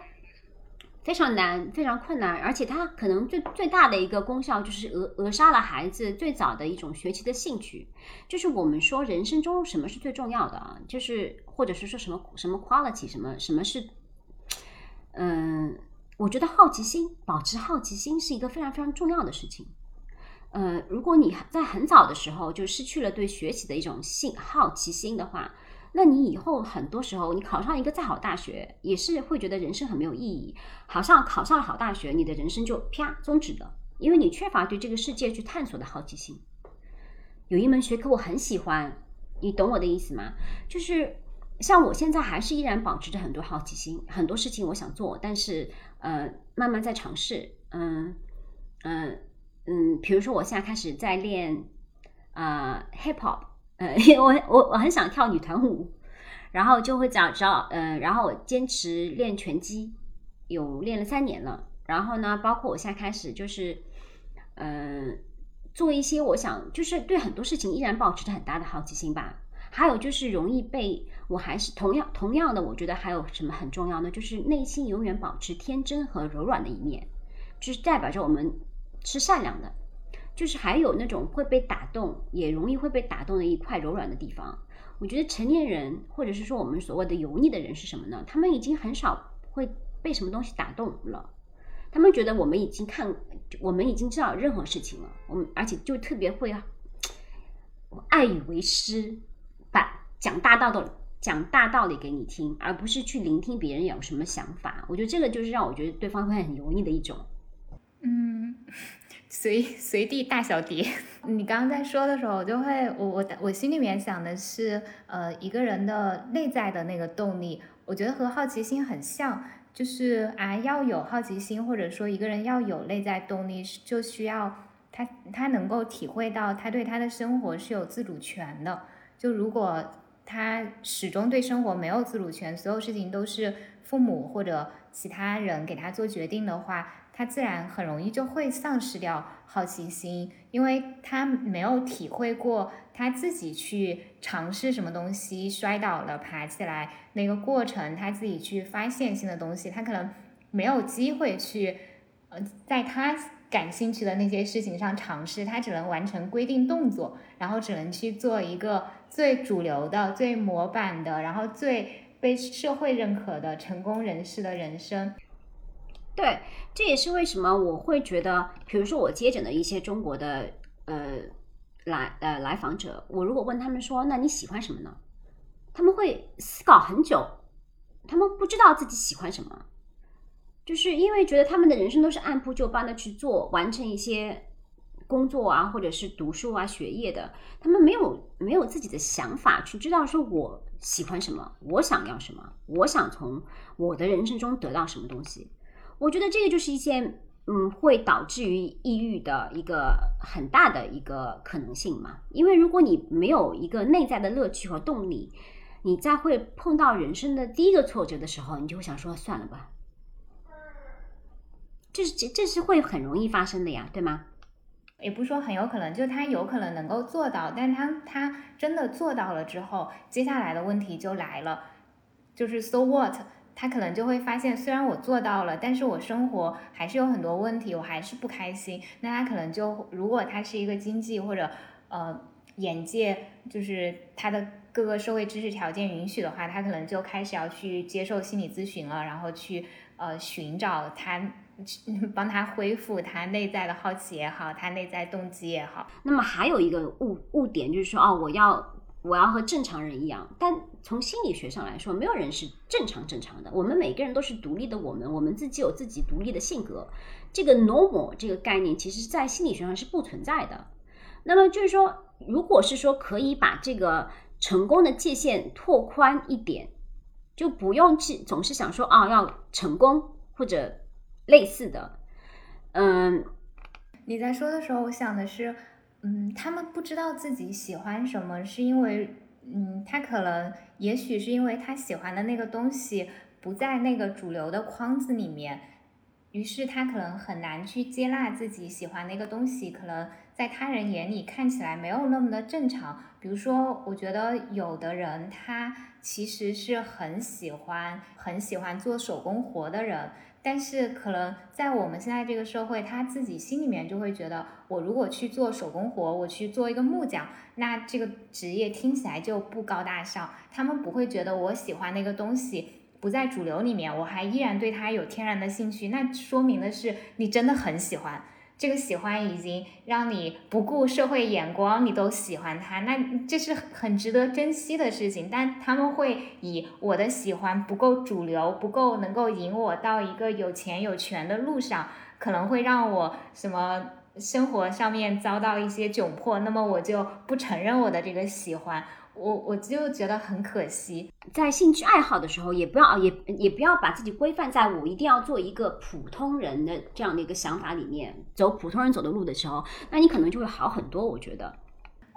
非常难，非常困难，而且它可能最最大的一个功效就是扼扼杀了孩子最早的一种学习的兴趣。就是我们说人生中什么是最重要的啊？就是或者是说什么什么 quality，什么什么是，嗯，我觉得好奇心，保持好奇心是一个非常非常重要的事情。呃，如果你在很早的时候就失去了对学习的一种兴好奇心的话。那你以后很多时候，你考上一个再好大学，也是会觉得人生很没有意义。好像考上了好大学，你的人生就啪终止了，因为你缺乏对这个世界去探索的好奇心。有一门学科我很喜欢，你懂我的意思吗？就是像我现在还是依然保持着很多好奇心，很多事情我想做，但是呃，慢慢在尝试。嗯嗯嗯，比如说我现在开始在练啊 hip hop。呃，因为我我我很想跳女团舞，然后就会找找呃，然后我坚持练拳击，有练了三年了。然后呢，包括我现在开始就是，嗯，做一些我想就是对很多事情依然保持着很大的好奇心吧。还有就是容易被，我还是同样同样的，我觉得还有什么很重要呢？就是内心永远保持天真和柔软的一面，就是代表着我们是善良的。就是还有那种会被打动，也容易会被打动的一块柔软的地方。我觉得成年人，或者是说我们所谓的油腻的人是什么呢？他们已经很少会被什么东西打动了。他们觉得我们已经看，我们已经知道任何事情了。我们而且就特别会爱以为师，把讲大道的讲大道理给你听，而不是去聆听别人有什么想法。我觉得这个就是让我觉得对方会很油腻的一种。嗯。随随地大小碟，你刚刚在说的时候，我就会我我我心里面想的是，呃，一个人的内在的那个动力，我觉得和好奇心很像，就是啊，要有好奇心，或者说一个人要有内在动力，就需要他他能够体会到他对他的生活是有自主权的。就如果他始终对生活没有自主权，所有事情都是父母或者其他人给他做决定的话。他自然很容易就会丧失掉好奇心，因为他没有体会过他自己去尝试什么东西，摔倒了爬起来那个过程，他自己去发现新的东西，他可能没有机会去，呃，在他感兴趣的那些事情上尝试，他只能完成规定动作，然后只能去做一个最主流的、最模板的，然后最被社会认可的成功人士的人生。对，这也是为什么我会觉得，比如说我接诊的一些中国的呃来呃来访者，我如果问他们说，那你喜欢什么呢？他们会思考很久，他们不知道自己喜欢什么，就是因为觉得他们的人生都是按部就班的去做，完成一些工作啊，或者是读书啊、学业的，他们没有没有自己的想法去知道说我喜欢什么，我想要什么，我想从我的人生中得到什么东西。我觉得这个就是一些嗯，会导致于抑郁的一个很大的一个可能性嘛。因为如果你没有一个内在的乐趣和动力，你在会碰到人生的第一个挫折的时候，你就会想说算了吧。这是这这是会很容易发生的呀，对吗？也不是说很有可能，就他有可能能够做到，但他他真的做到了之后，接下来的问题就来了，就是 so what？他可能就会发现，虽然我做到了，但是我生活还是有很多问题，我还是不开心。那他可能就，如果他是一个经济或者呃眼界，就是他的各个社会知识条件允许的话，他可能就开始要去接受心理咨询了，然后去呃寻找他 帮他恢复他内在的好奇也好，他内在动机也好。那么还有一个误误点就是说，哦，我要。我要和正常人一样，但从心理学上来说，没有人是正常正常的。我们每个人都是独立的，我们我们自己有自己独立的性格。这个 normal 这个概念，其实在心理学上是不存在的。那么就是说，如果是说可以把这个成功的界限拓宽一点，就不用去总是想说啊要成功或者类似的。嗯，你在说的时候，我想的是。嗯，他们不知道自己喜欢什么，是因为，嗯，他可能，也许是因为他喜欢的那个东西不在那个主流的框子里面，于是他可能很难去接纳自己喜欢那个东西，可能在他人眼里看起来没有那么的正常。比如说，我觉得有的人他其实是很喜欢很喜欢做手工活的人。但是可能在我们现在这个社会，他自己心里面就会觉得，我如果去做手工活，我去做一个木匠，那这个职业听起来就不高大上。他们不会觉得我喜欢那个东西不在主流里面，我还依然对他有天然的兴趣，那说明的是你真的很喜欢。这个喜欢已经让你不顾社会眼光，你都喜欢他，那这是很值得珍惜的事情。但他们会以我的喜欢不够主流，不够能够引我到一个有钱有权的路上，可能会让我什么生活上面遭到一些窘迫，那么我就不承认我的这个喜欢。我我就觉得很可惜，在兴趣爱好的时候，也不要也也不要把自己规范在我一定要做一个普通人的这样的一个想法里面，走普通人走的路的时候，那你可能就会好很多。我觉得，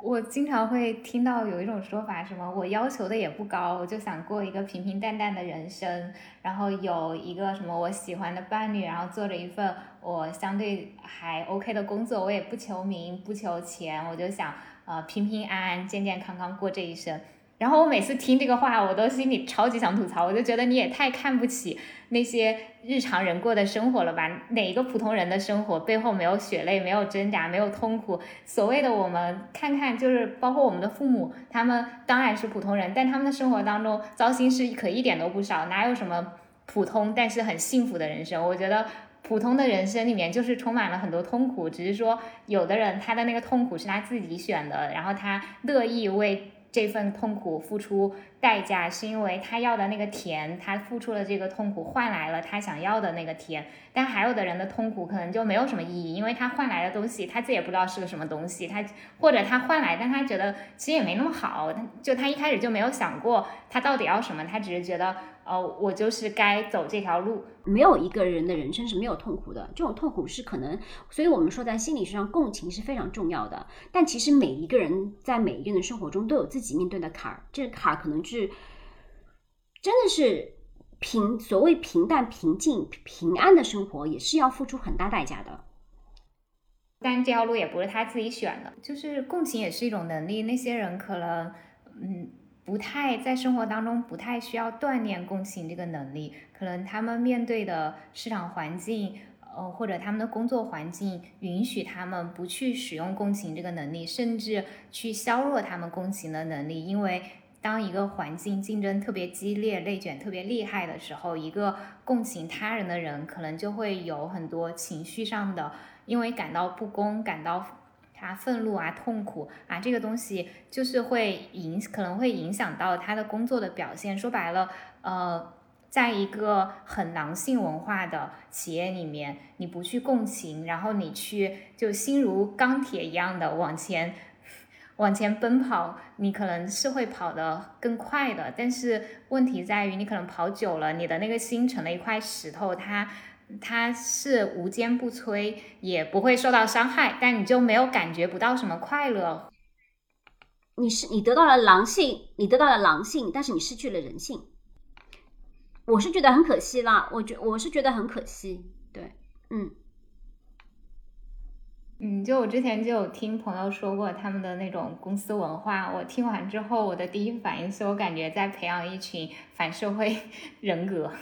我经常会听到有一种说法，什么我要求的也不高，我就想过一个平平淡淡的人生，然后有一个什么我喜欢的伴侣，然后做着一份我相对还 OK 的工作，我也不求名不求钱，我就想。呃，平平安安、健健康康过这一生。然后我每次听这个话，我都心里超级想吐槽。我就觉得你也太看不起那些日常人过的生活了吧？哪一个普通人的生活背后没有血泪、没有挣扎、没有痛苦？所谓的我们看看，就是包括我们的父母，他们当然是普通人，但他们的生活当中糟心事可一点都不少。哪有什么普通但是很幸福的人生？我觉得。普通的人生里面就是充满了很多痛苦，只是说有的人他的那个痛苦是他自己选的，然后他乐意为这份痛苦付出代价，是因为他要的那个甜，他付出了这个痛苦换来了他想要的那个甜。但还有的人的痛苦可能就没有什么意义，因为他换来的东西他自己也不知道是个什么东西，他或者他换来，但他觉得其实也没那么好，他就他一开始就没有想过他到底要什么，他只是觉得。哦，我就是该走这条路。没有一个人的人生是没有痛苦的，这种痛苦是可能，所以我们说在心理学上共情是非常重要的。但其实每一个人在每一个人的生活中都有自己面对的坎儿，这个坎儿可能是真的是平所谓平淡、平静、平安的生活，也是要付出很大代价的。但这条路也不是他自己选的，就是共情也是一种能力。那些人可能，嗯。不太在生活当中不太需要锻炼共情这个能力，可能他们面对的市场环境，呃，或者他们的工作环境允许他们不去使用共情这个能力，甚至去削弱他们共情的能力。因为当一个环境竞争特别激烈、内卷特别厉害的时候，一个共情他人的人可能就会有很多情绪上的，因为感到不公，感到。啊，愤怒啊，痛苦啊，这个东西就是会影，可能会影响到他的工作的表现。说白了，呃，在一个很狼性文化的企业里面，你不去共情，然后你去就心如钢铁一样的往前往前奔跑，你可能是会跑得更快的。但是问题在于，你可能跑久了，你的那个心成了一块石头，它它是无坚不摧，也不会受到伤害，但你就没有感觉不到什么快乐。你是你得到了狼性，你得到了狼性，但是你失去了人性。我是觉得很可惜啦，我觉我是觉得很可惜。对，嗯。嗯，就我之前就有听朋友说过他们的那种公司文化，我听完之后，我的第一反应是我感觉在培养一群反社会 人格。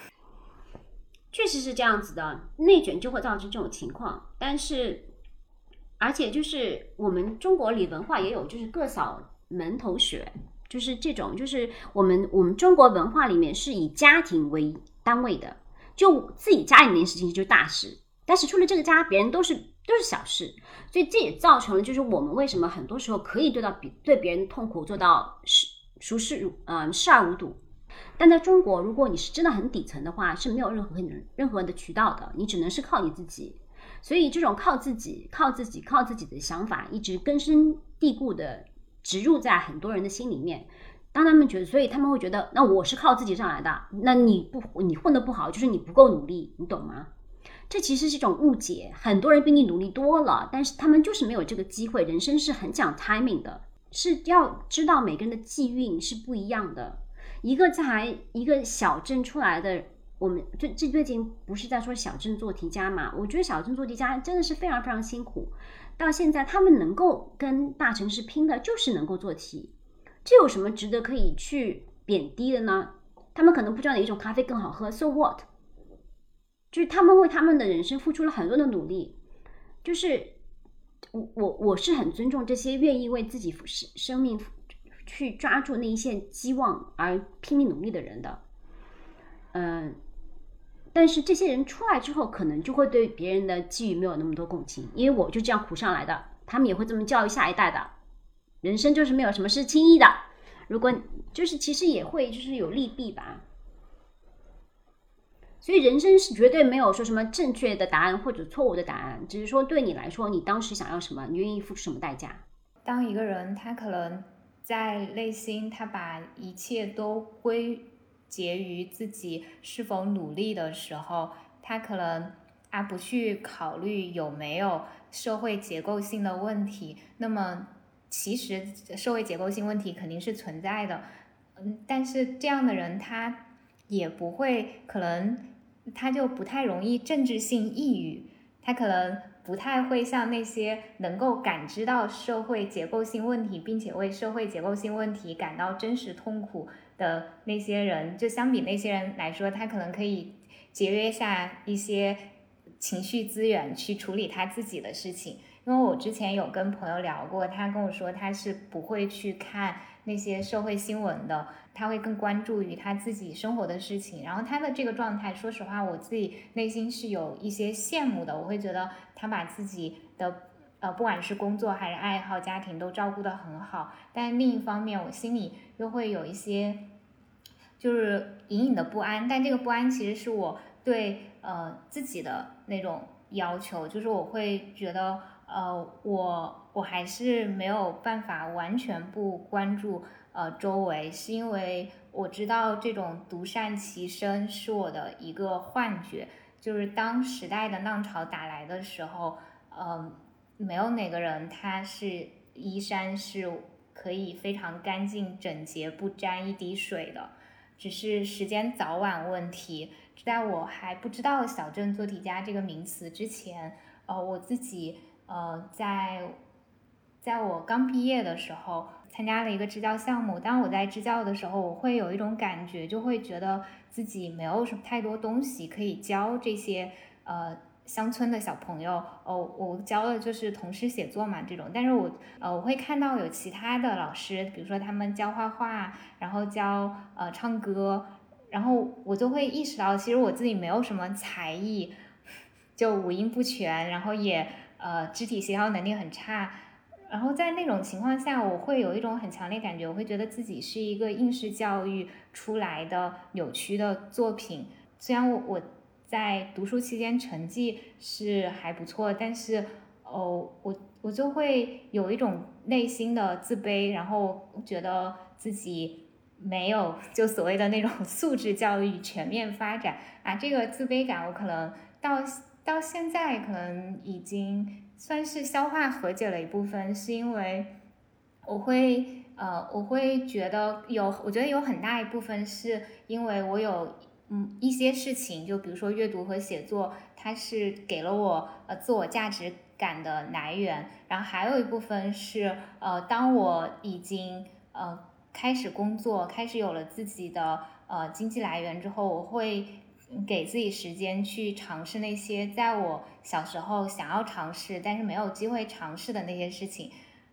确实是这样子的，内卷就会造成这种情况。但是，而且就是我们中国里文化也有，就是各扫门头雪，就是这种，就是我们我们中国文化里面是以家庭为单位的，就自己家里面事情就是大事，但是出了这个家，别人都是。都是小事，所以这也造成了，就是我们为什么很多时候可以对到比对别人痛苦做到视熟视如嗯视而无睹，但在中国，如果你是真的很底层的话，是没有任何人任何的渠道的，你只能是靠你自己。所以这种靠自己、靠自己、靠自己的想法，一直根深蒂固的植入在很多人的心里面。当他们觉得，所以他们会觉得，那我是靠自己上来的，那你不你混得不好，就是你不够努力，你懂吗？这其实是一种误解，很多人比你努力多了，但是他们就是没有这个机会。人生是很讲 timing 的，是要知道每个人的际遇是不一样的。一个在一个小镇出来的，我们最最最近不是在说小镇做题家嘛？我觉得小镇做题家真的是非常非常辛苦。到现在他们能够跟大城市拼的，就是能够做题，这有什么值得可以去贬低的呢？他们可能不知道哪一种咖啡更好喝，so what？就是他们为他们的人生付出了很多的努力，就是我我我是很尊重这些愿意为自己生生命去抓住那一线希望而拼命努力的人的，嗯，但是这些人出来之后，可能就会对别人的际遇没有那么多共情，因为我就这样苦上来的，他们也会这么教育下一代的，人生就是没有什么是轻易的，如果就是其实也会就是有利弊吧。所以人生是绝对没有说什么正确的答案或者错误的答案，只是说对你来说，你当时想要什么，你愿意付出什么代价。当一个人他可能在内心，他把一切都归结于自己是否努力的时候，他可能啊不去考虑有没有社会结构性的问题。那么其实社会结构性问题肯定是存在的，嗯，但是这样的人他也不会可能。他就不太容易政治性抑郁，他可能不太会像那些能够感知到社会结构性问题，并且为社会结构性问题感到真实痛苦的那些人，就相比那些人来说，他可能可以节约下一些情绪资源去处理他自己的事情。因为我之前有跟朋友聊过，他跟我说他是不会去看那些社会新闻的。他会更关注于他自己生活的事情，然后他的这个状态，说实话，我自己内心是有一些羡慕的。我会觉得他把自己的呃，不管是工作还是爱好、家庭都照顾得很好。但另一方面，我心里又会有一些就是隐隐的不安。但这个不安其实是我对呃自己的那种要求，就是我会觉得呃，我我还是没有办法完全不关注。呃，周围是因为我知道这种独善其身是我的一个幻觉，就是当时代的浪潮打来的时候，呃，没有哪个人他是衣衫是可以非常干净整洁不沾一滴水的，只是时间早晚问题。在我还不知道“小镇做题家”这个名词之前，呃，我自己呃，在在我刚毕业的时候。参加了一个支教项目，当我在支教的时候，我会有一种感觉，就会觉得自己没有什么太多东西可以教这些呃乡村的小朋友。哦，我教的就是童诗写作嘛这种，但是我呃我会看到有其他的老师，比如说他们教画画，然后教呃唱歌，然后我就会意识到，其实我自己没有什么才艺，就五音不全，然后也呃肢体协调能力很差。然后在那种情况下，我会有一种很强烈感觉，我会觉得自己是一个应试教育出来的扭曲的作品。虽然我我在读书期间成绩是还不错，但是哦，我我就会有一种内心的自卑，然后觉得自己没有就所谓的那种 素质教育全面发展啊，这个自卑感我可能到到现在可能已经算是消化和解了一部分，是因为我会呃我会觉得有，我觉得有很大一部分是因为我有嗯一些事情，就比如说阅读和写作，它是给了我呃自我价值感的来源，然后还有一部分是呃当我已经呃开始工作，开始有了自己的呃经济来源之后，我会。给自己时间去尝试那些在我小时候想要尝试但是没有机会尝试的那些事情，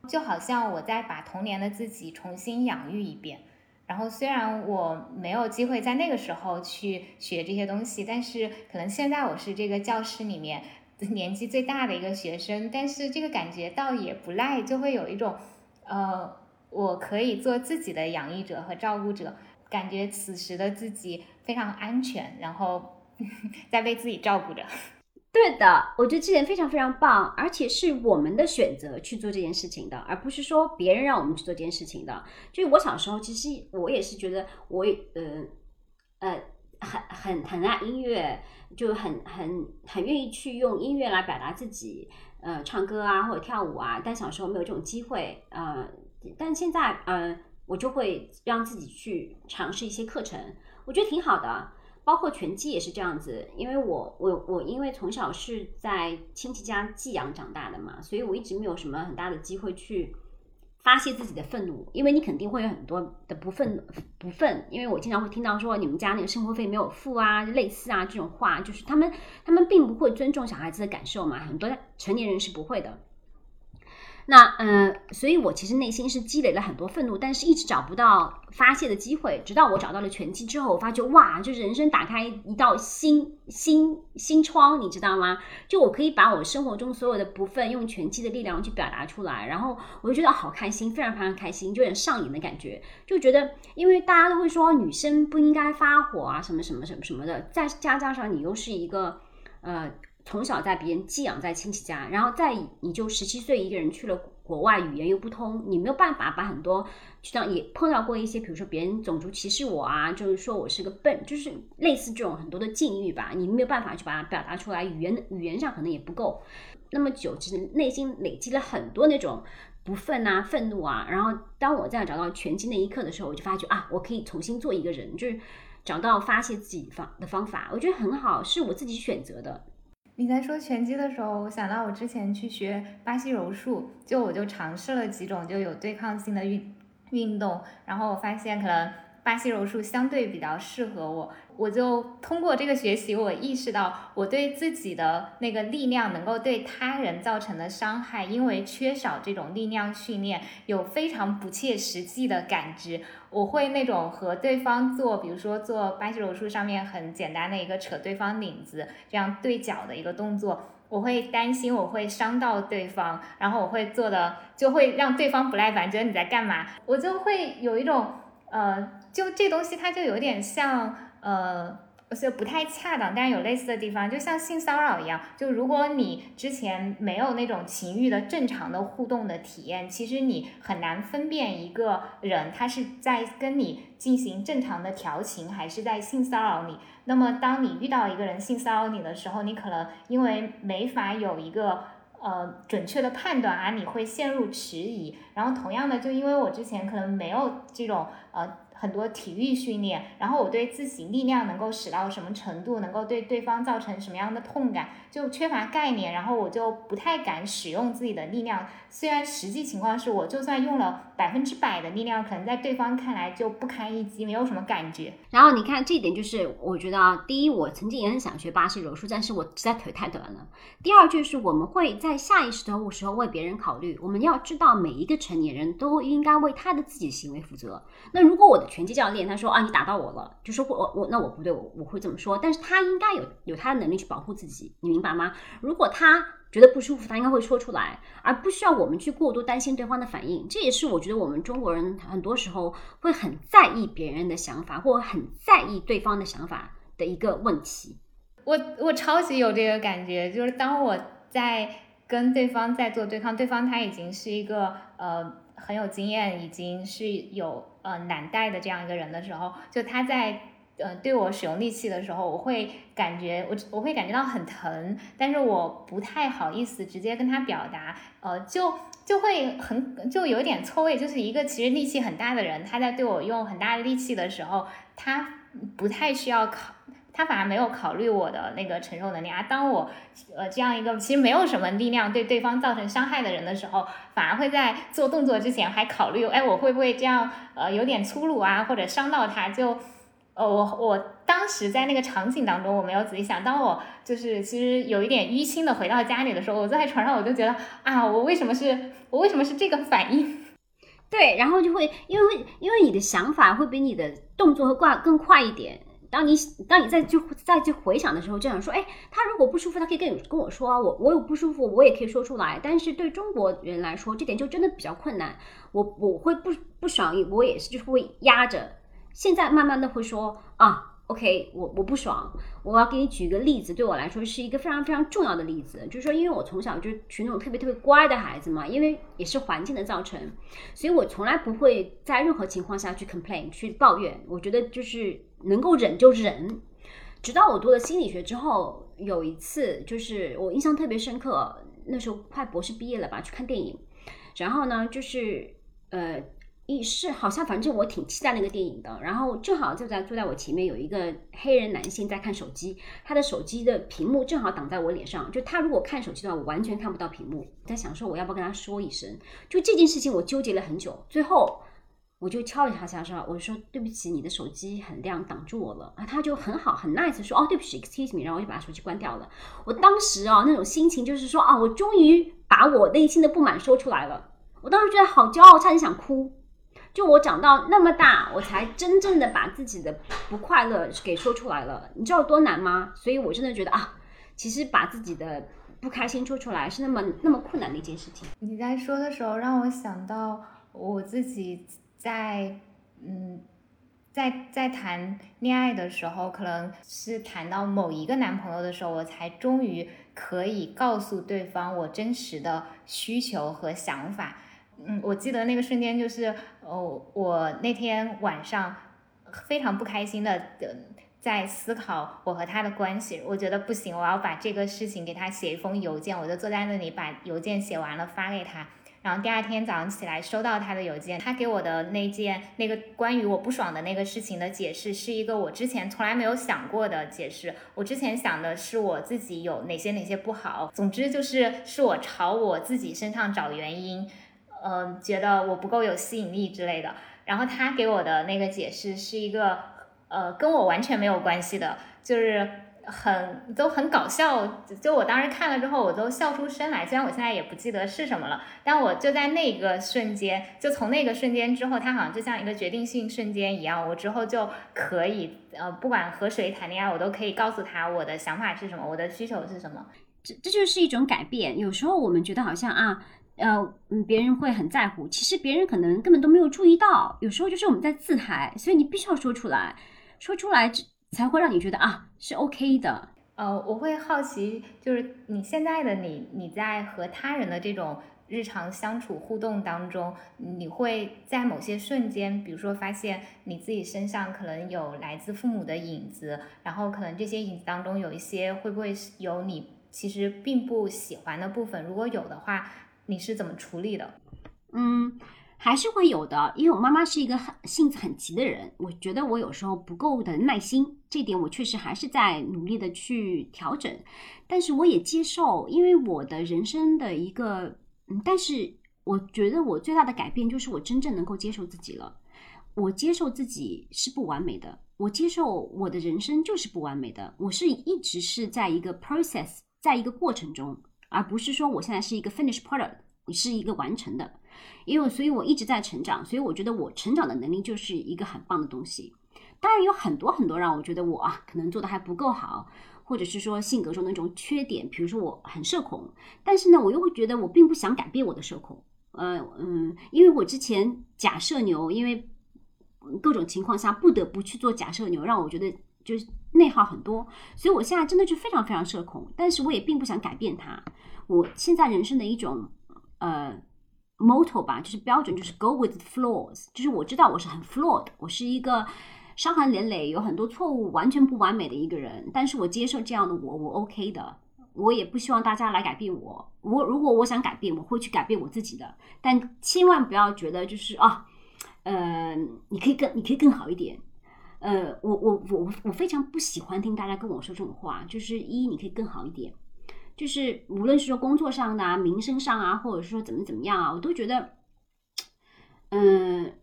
就好像我在把童年的自己重新养育一遍。然后虽然我没有机会在那个时候去学这些东西，但是可能现在我是这个教室里面年纪最大的一个学生，但是这个感觉倒也不赖，就会有一种，呃，我可以做自己的养育者和照顾者。感觉此时的自己非常安全，然后 在被自己照顾着。对的，我觉得这点非常非常棒，而且是我们的选择去做这件事情的，而不是说别人让我们去做这件事情的。就是我小时候，其实我也是觉得我呃呃很很很爱音乐，就很很很愿意去用音乐来表达自己，呃，唱歌啊或者跳舞啊。但小时候没有这种机会，呃，但现在呃。我就会让自己去尝试一些课程，我觉得挺好的。包括拳击也是这样子，因为我我我因为从小是在亲戚家寄养长大的嘛，所以我一直没有什么很大的机会去发泄自己的愤怒。因为你肯定会有很多的不愤不愤，因为我经常会听到说你们家那个生活费没有付啊，类似啊这种话，就是他们他们并不会尊重小孩子的感受嘛，很多成年人是不会的。那嗯，所以我其实内心是积累了很多愤怒，但是一直找不到发泄的机会。直到我找到了拳击之后，我发觉哇，就是人生打开一道新新新窗，你知道吗？就我可以把我生活中所有的不忿用拳击的力量去表达出来，然后我就觉得好开心，非常非常开心，就有点上瘾的感觉。就觉得，因为大家都会说女生不应该发火啊，什么什么什么什么的，再加加上你又是一个呃。从小在别人寄养在亲戚家，然后再你就十七岁一个人去了国外，语言又不通，你没有办法把很多，就像也碰到过一些，比如说别人种族歧视我啊，就是说我是个笨，就是类似这种很多的境遇吧，你没有办法去把它表达出来，语言语言上可能也不够那么久，其实内心累积了很多那种不忿啊、愤怒啊。然后当我在找到拳击那一刻的时候，我就发觉啊，我可以重新做一个人，就是找到发泄自己方的方法，我觉得很好，是我自己选择的。你在说拳击的时候，我想到我之前去学巴西柔术，就我就尝试了几种就有对抗性的运运动，然后我发现可能巴西柔术相对比较适合我。我就通过这个学习，我意识到我对自己的那个力量能够对他人造成的伤害，因为缺少这种力量训练，有非常不切实际的感知。我会那种和对方做，比如说做巴西柔术上面很简单的一个扯对方领子这样对角的一个动作，我会担心我会伤到对方，然后我会做的就会让对方不耐烦，觉得你在干嘛，我就会有一种呃，就这东西它就有点像。呃，我觉得不太恰当，但是有类似的地方，就像性骚扰一样。就如果你之前没有那种情欲的正常的互动的体验，其实你很难分辨一个人他是在跟你进行正常的调情，还是在性骚扰你。那么，当你遇到一个人性骚扰你的时候，你可能因为没法有一个呃准确的判断啊，你会陷入迟疑。然后，同样的，就因为我之前可能没有这种呃。很多体育训练，然后我对自己力量能够使到什么程度，能够对对方造成什么样的痛感，就缺乏概念，然后我就不太敢使用自己的力量。虽然实际情况是我就算用了百分之百的力量，可能在对方看来就不堪一击，没有什么感觉。然后你看这一点，就是我觉得啊，第一，我曾经也很想学巴西柔术，但是我实在腿太短了。第二，就是我们会在下意识的时候为别人考虑，我们要知道每一个成年人都应该为他的自己行为负责。那如果我的拳击教练他说啊，你打到我了，就说我我那我不对，我我会这么说，但是他应该有有他的能力去保护自己，你明白吗？如果他觉得不舒服，他应该会说出来，而不需要我们去过多担心对方的反应。这也是我觉得我们中国人很多时候会很在意别人的想法，或很在意对方的想法的一个问题。我我超级有这个感觉，就是当我在跟对方在做对抗，对方他已经是一个呃。很有经验，已经是有呃难带的这样一个人的时候，就他在呃，对我使用力气的时候，我会感觉我我会感觉到很疼，但是我不太好意思直接跟他表达，呃，就就会很就有点错位，就是一个其实力气很大的人，他在对我用很大的力气的时候，他不太需要考，他反而没有考虑我的那个承受能力啊。当我呃这样一个其实没有什么力量对对方造成伤害的人的时候，反而会在做动作之前还考虑，哎，我会不会这样呃有点粗鲁啊，或者伤到他就。呃，我我当时在那个场景当中，我没有仔细想。当我就是其实有一点淤青的回到家里的时候，我坐在床上，我就觉得啊，我为什么是我为什么是这个反应？对，然后就会因为因为你的想法会比你的动作会挂更快一点。当你当你在就再去回想的时候，就想说，哎，他如果不舒服，他可以跟跟我说啊，我我有不舒服，我也可以说出来。但是对中国人来说，这点就真的比较困难。我我会不不爽，我也是就是会压着。现在慢慢的会说啊，OK，我我不爽，我要给你举一个例子，对我来说是一个非常非常重要的例子，就是说，因为我从小就属于那种特别特别乖的孩子嘛，因为也是环境的造成，所以我从来不会在任何情况下去 complain 去抱怨，我觉得就是能够忍就忍。直到我读了心理学之后，有一次就是我印象特别深刻，那时候快博士毕业了吧，去看电影，然后呢，就是呃。一是好像反正我挺期待那个电影的，然后正好就在坐在我前面有一个黑人男性在看手机，他的手机的屏幕正好挡在我脸上，就他如果看手机的话，我完全看不到屏幕。在想说我要不要跟他说一声，就这件事情我纠结了很久，最后我就敲了一下下说，我说对不起，你的手机很亮，挡住我了啊。他就很好很 nice 说哦对不起，excuse me，然后我就把手机关掉了。我当时啊那种心情就是说啊我终于把我内心的不满说出来了，我当时觉得好骄傲，差点想哭。就我长到那么大，我才真正的把自己的不快乐给说出来了。你知道多难吗？所以我真的觉得啊，其实把自己的不开心说出来是那么那么困难的一件事情。你在说的时候，让我想到我自己在嗯，在在谈恋爱的时候，可能是谈到某一个男朋友的时候，我才终于可以告诉对方我真实的需求和想法。嗯，我记得那个瞬间就是，哦，我那天晚上非常不开心的在思考我和他的关系。我觉得不行，我要把这个事情给他写一封邮件。我就坐在那里把邮件写完了发给他。然后第二天早上起来收到他的邮件，他给我的那件那个关于我不爽的那个事情的解释，是一个我之前从来没有想过的解释。我之前想的是我自己有哪些哪些不好，总之就是是我朝我自己身上找原因。嗯，觉得我不够有吸引力之类的。然后他给我的那个解释是一个，呃，跟我完全没有关系的，就是很都很搞笑。就我当时看了之后，我都笑出声来。虽然我现在也不记得是什么了，但我就在那个瞬间，就从那个瞬间之后，他好像就像一个决定性瞬间一样，我之后就可以，呃，不管和谁谈恋爱，我都可以告诉他我的想法是什么，我的需求是什么。这这就是一种改变。有时候我们觉得好像啊。呃，嗯，别人会很在乎，其实别人可能根本都没有注意到。有时候就是我们在自嗨，所以你必须要说出来，说出来才会让你觉得啊是 OK 的。呃，我会好奇，就是你现在的你，你在和他人的这种日常相处互动当中，你会在某些瞬间，比如说发现你自己身上可能有来自父母的影子，然后可能这些影子当中有一些会不会有你其实并不喜欢的部分？如果有的话。你是怎么处理的？嗯，还是会有的，因为我妈妈是一个很性子很急的人，我觉得我有时候不够的耐心，这点我确实还是在努力的去调整。但是我也接受，因为我的人生的一个，嗯，但是我觉得我最大的改变就是我真正能够接受自己了。我接受自己是不完美的，我接受我的人生就是不完美的，我是一直是在一个 process，在一个过程中。而不是说我现在是一个 finished product，你是一个完成的，因为所以我一直在成长，所以我觉得我成长的能力就是一个很棒的东西。当然有很多很多让我觉得我啊可能做的还不够好，或者是说性格中的那种缺点，比如说我很社恐，但是呢我又会觉得我并不想改变我的社恐，呃嗯，因为我之前假社牛，因为各种情况下不得不去做假社牛，让我觉得。就是内耗很多，所以我现在真的就非常非常社恐，但是我也并不想改变它。我现在人生的一种呃 motto 吧，就是标准，就是 go with flaws，就是我知道我是很 flawed，我是一个伤痕累累，有很多错误，完全不完美的一个人。但是我接受这样的我，我 OK 的。我也不希望大家来改变我。我如果我想改变，我会去改变我自己的。但千万不要觉得就是啊，呃，你可以更，你可以更好一点。呃，我我我我非常不喜欢听大家跟我说这种话，就是一你可以更好一点，就是无论是说工作上的、啊、名声上啊，或者说怎么怎么样啊，我都觉得，嗯，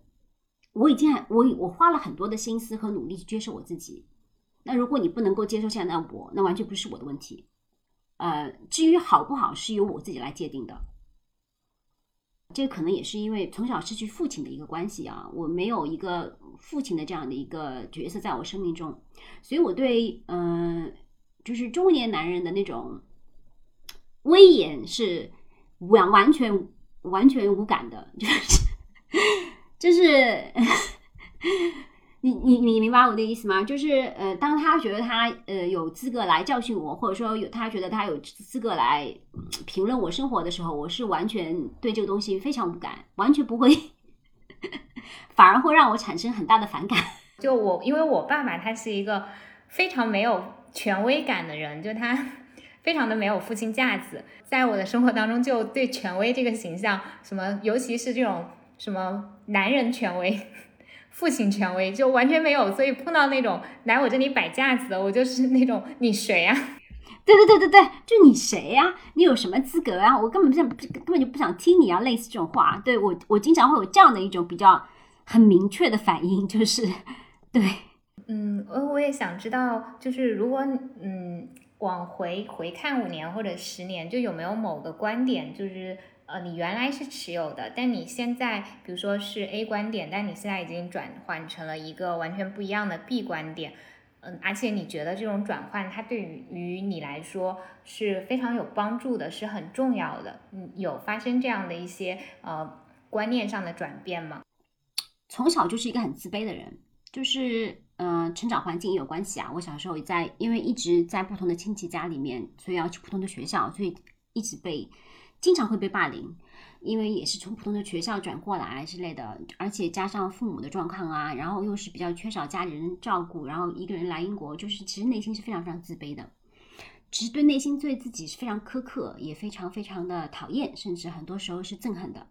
我已经我我花了很多的心思和努力去接受我自己。那如果你不能够接受现在的我，那完全不是我的问题。呃，至于好不好，是由我自己来界定的。这可能也是因为从小失去父亲的一个关系啊，我没有一个父亲的这样的一个角色在我生命中，所以我对嗯，就是中年男人的那种威严是完完全完全无感的，就是就是。你你你明白我的意思吗？就是呃，当他觉得他呃有资格来教训我，或者说有他觉得他有资格来评论我生活的时候，我是完全对这个东西非常无感，完全不会，反而会让我产生很大的反感。就我，因为我爸爸他是一个非常没有权威感的人，就他 非常的没有父亲架子，在我的生活当中，就对权威这个形象，什么尤其是这种什么男人权威。父亲权威就完全没有，所以碰到那种来我这里摆架子的，我就是那种你谁呀？对对对对对，就你谁呀？你有什么资格啊？我根本不想，根本就不想听你啊！类似这种话，对我我经常会有这样的一种比较很明确的反应，就是对，嗯，我我也想知道，就是如果嗯往回回看五年或者十年，就有没有某个观点，就是。呃，你原来是持有的，但你现在，比如说是 A 观点，但你现在已经转换成了一个完全不一样的 B 观点，嗯，而且你觉得这种转换它对于于你来说是非常有帮助的，是很重要的。嗯，有发生这样的一些呃观念上的转变吗？从小就是一个很自卑的人，就是嗯，成长环境也有关系啊。我小时候在，因为一直在不同的亲戚家里面，所以要去不同的学校，所以一直被。经常会被霸凌，因为也是从普通的学校转过来之类的，而且加上父母的状况啊，然后又是比较缺少家里人照顾，然后一个人来英国，就是其实内心是非常非常自卑的，其实对内心对自己是非常苛刻，也非常非常的讨厌，甚至很多时候是憎恨的。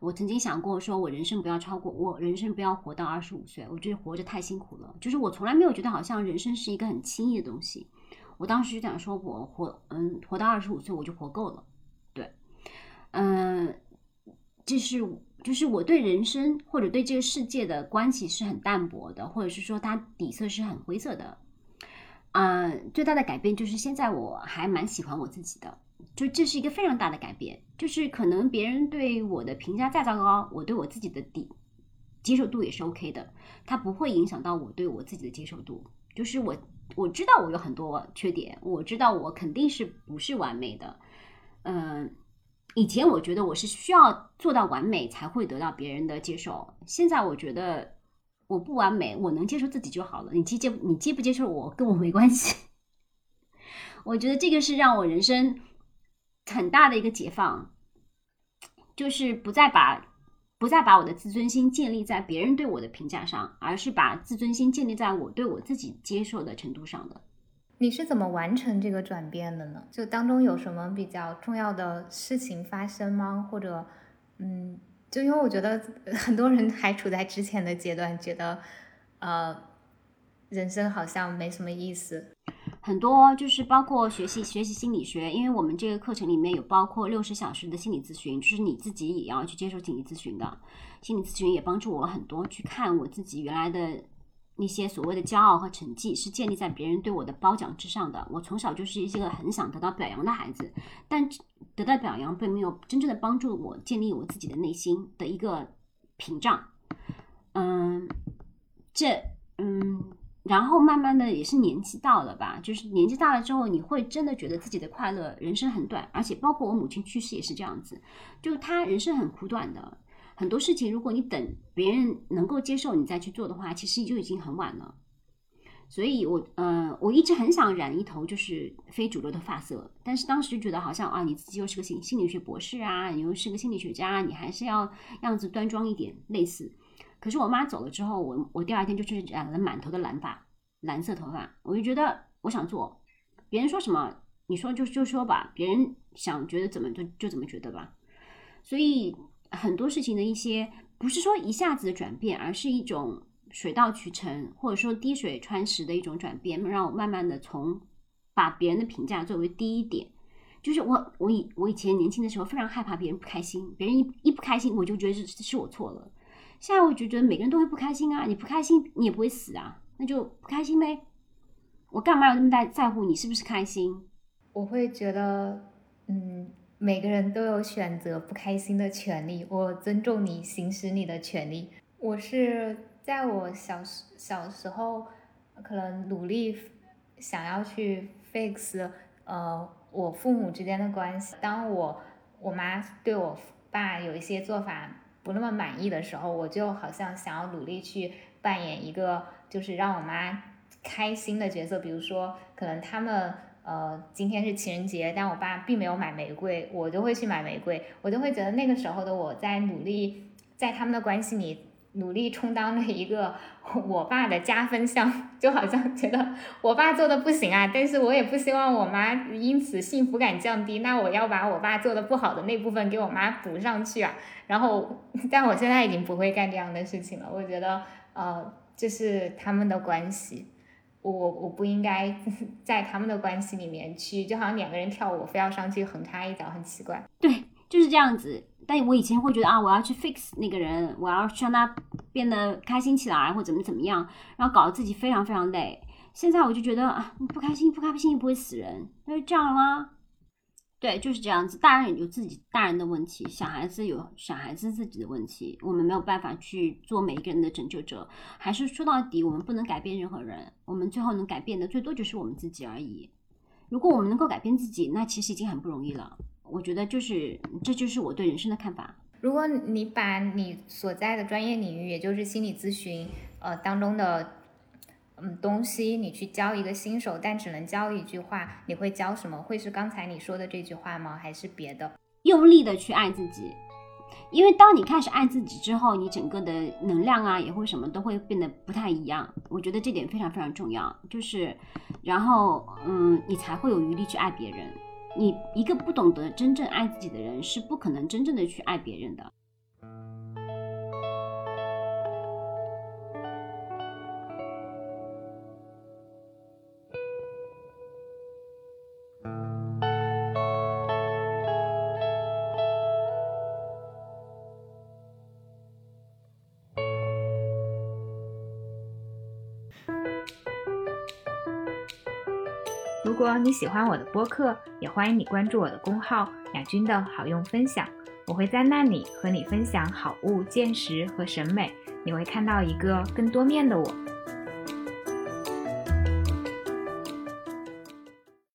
我曾经想过，说我人生不要超过，我人生不要活到二十五岁，我觉得活着太辛苦了。就是我从来没有觉得好像人生是一个很轻易的东西。我当时就想说，我活嗯活到二十五岁我就活够了。嗯，就是就是我对人生或者对这个世界的关系是很淡薄的，或者是说它底色是很灰色的。嗯，最大的改变就是现在我还蛮喜欢我自己的，就这是一个非常大的改变。就是可能别人对我的评价再糟糕，我对我自己的底接受度也是 OK 的，它不会影响到我对我自己的接受度。就是我我知道我有很多缺点，我知道我肯定是不是完美的，嗯。以前我觉得我是需要做到完美才会得到别人的接受，现在我觉得我不完美，我能接受自己就好了。你接接你接不接受我跟我没关系。我觉得这个是让我人生很大的一个解放，就是不再把不再把我的自尊心建立在别人对我的评价上，而是把自尊心建立在我对我自己接受的程度上的。你是怎么完成这个转变的呢？就当中有什么比较重要的事情发生吗？或者，嗯，就因为我觉得 很多人还处在之前的阶段，觉得，呃，人生好像没什么意思。很多就是包括学习学习心理学，因为我们这个课程里面有包括六十小时的心理咨询，就是你自己也要去接受心理咨询的。心理咨询也帮助我很多，去看我自己原来的。那些所谓的骄傲和成绩是建立在别人对我的褒奖之上的。我从小就是一个很想得到表扬的孩子，但得到表扬并没有真正的帮助我建立我自己的内心的一个屏障。嗯，这嗯，然后慢慢的也是年纪到了吧，就是年纪大了之后，你会真的觉得自己的快乐人生很短，而且包括我母亲去世也是这样子，就她人生很苦短的。很多事情，如果你等别人能够接受你再去做的话，其实你就已经很晚了。所以，我呃，我一直很想染一头就是非主流的发色，但是当时就觉得好像啊，你自己又是个心心理学博士啊，你又是个心理学家，你还是要样子端庄一点，类似。可是我妈走了之后，我我第二天就去染了满头的蓝发，蓝色头发，我就觉得我想做，别人说什么，你说就就说吧，别人想觉得怎么就就怎么觉得吧。所以很多事情的一些不是说一下子的转变，而是一种水到渠成，或者说滴水穿石的一种转变，让我慢慢的从把别人的评价作为第一点。就是我，我以我以前年轻的时候非常害怕别人不开心，别人一一不开心，我就觉得是是我错了。现在我就觉得每个人都会不开心啊，你不开心你也不会死啊，那就不开心呗。我干嘛要那么在在乎你是不是开心？我会觉得，嗯，每个人都有选择不开心的权利，我尊重你行使你的权利。我是在我小时小时候，可能努力想要去 fix，呃。我父母之间的关系，当我我妈对我爸有一些做法不那么满意的时候，我就好像想要努力去扮演一个就是让我妈开心的角色。比如说，可能他们呃今天是情人节，但我爸并没有买玫瑰，我就会去买玫瑰，我就会觉得那个时候的我在努力在他们的关系里。努力充当了一个我爸的加分项，就好像觉得我爸做的不行啊，但是我也不希望我妈因此幸福感降低，那我要把我爸做的不好的那部分给我妈补上去啊。然后，但我现在已经不会干这样的事情了。我觉得，呃，这是他们的关系，我我不应该 在他们的关系里面去，就好像两个人跳舞，非要上去横插一脚，很奇怪。对，就是这样子。但我以前会觉得啊，我要去 fix 那个人，我要让他变得开心起来，或怎么怎么样，然后搞得自己非常非常累。现在我就觉得啊，不开心，不开心又不会死人，那就这样啦。对，就是这样子。大人有自己大人的问题，小孩子有小孩子自己的问题，我们没有办法去做每一个人的拯救者。还是说到底，我们不能改变任何人，我们最后能改变的最多就是我们自己而已。如果我们能够改变自己，那其实已经很不容易了。我觉得就是，这就是我对人生的看法。如果你把你所在的专业领域，也就是心理咨询，呃当中的嗯东西，你去教一个新手，但只能教一句话，你会教什么？会是刚才你说的这句话吗？还是别的？用力的去爱自己，因为当你开始爱自己之后，你整个的能量啊，也会什么都会变得不太一样。我觉得这点非常非常重要，就是，然后嗯，你才会有余力去爱别人。你一个不懂得真正爱自己的人，是不可能真正的去爱别人的。如果你喜欢我的播客，也欢迎你关注我的公号“雅君的好用分享”，我会在那里和你分享好物、见识和审美，你会看到一个更多面的我。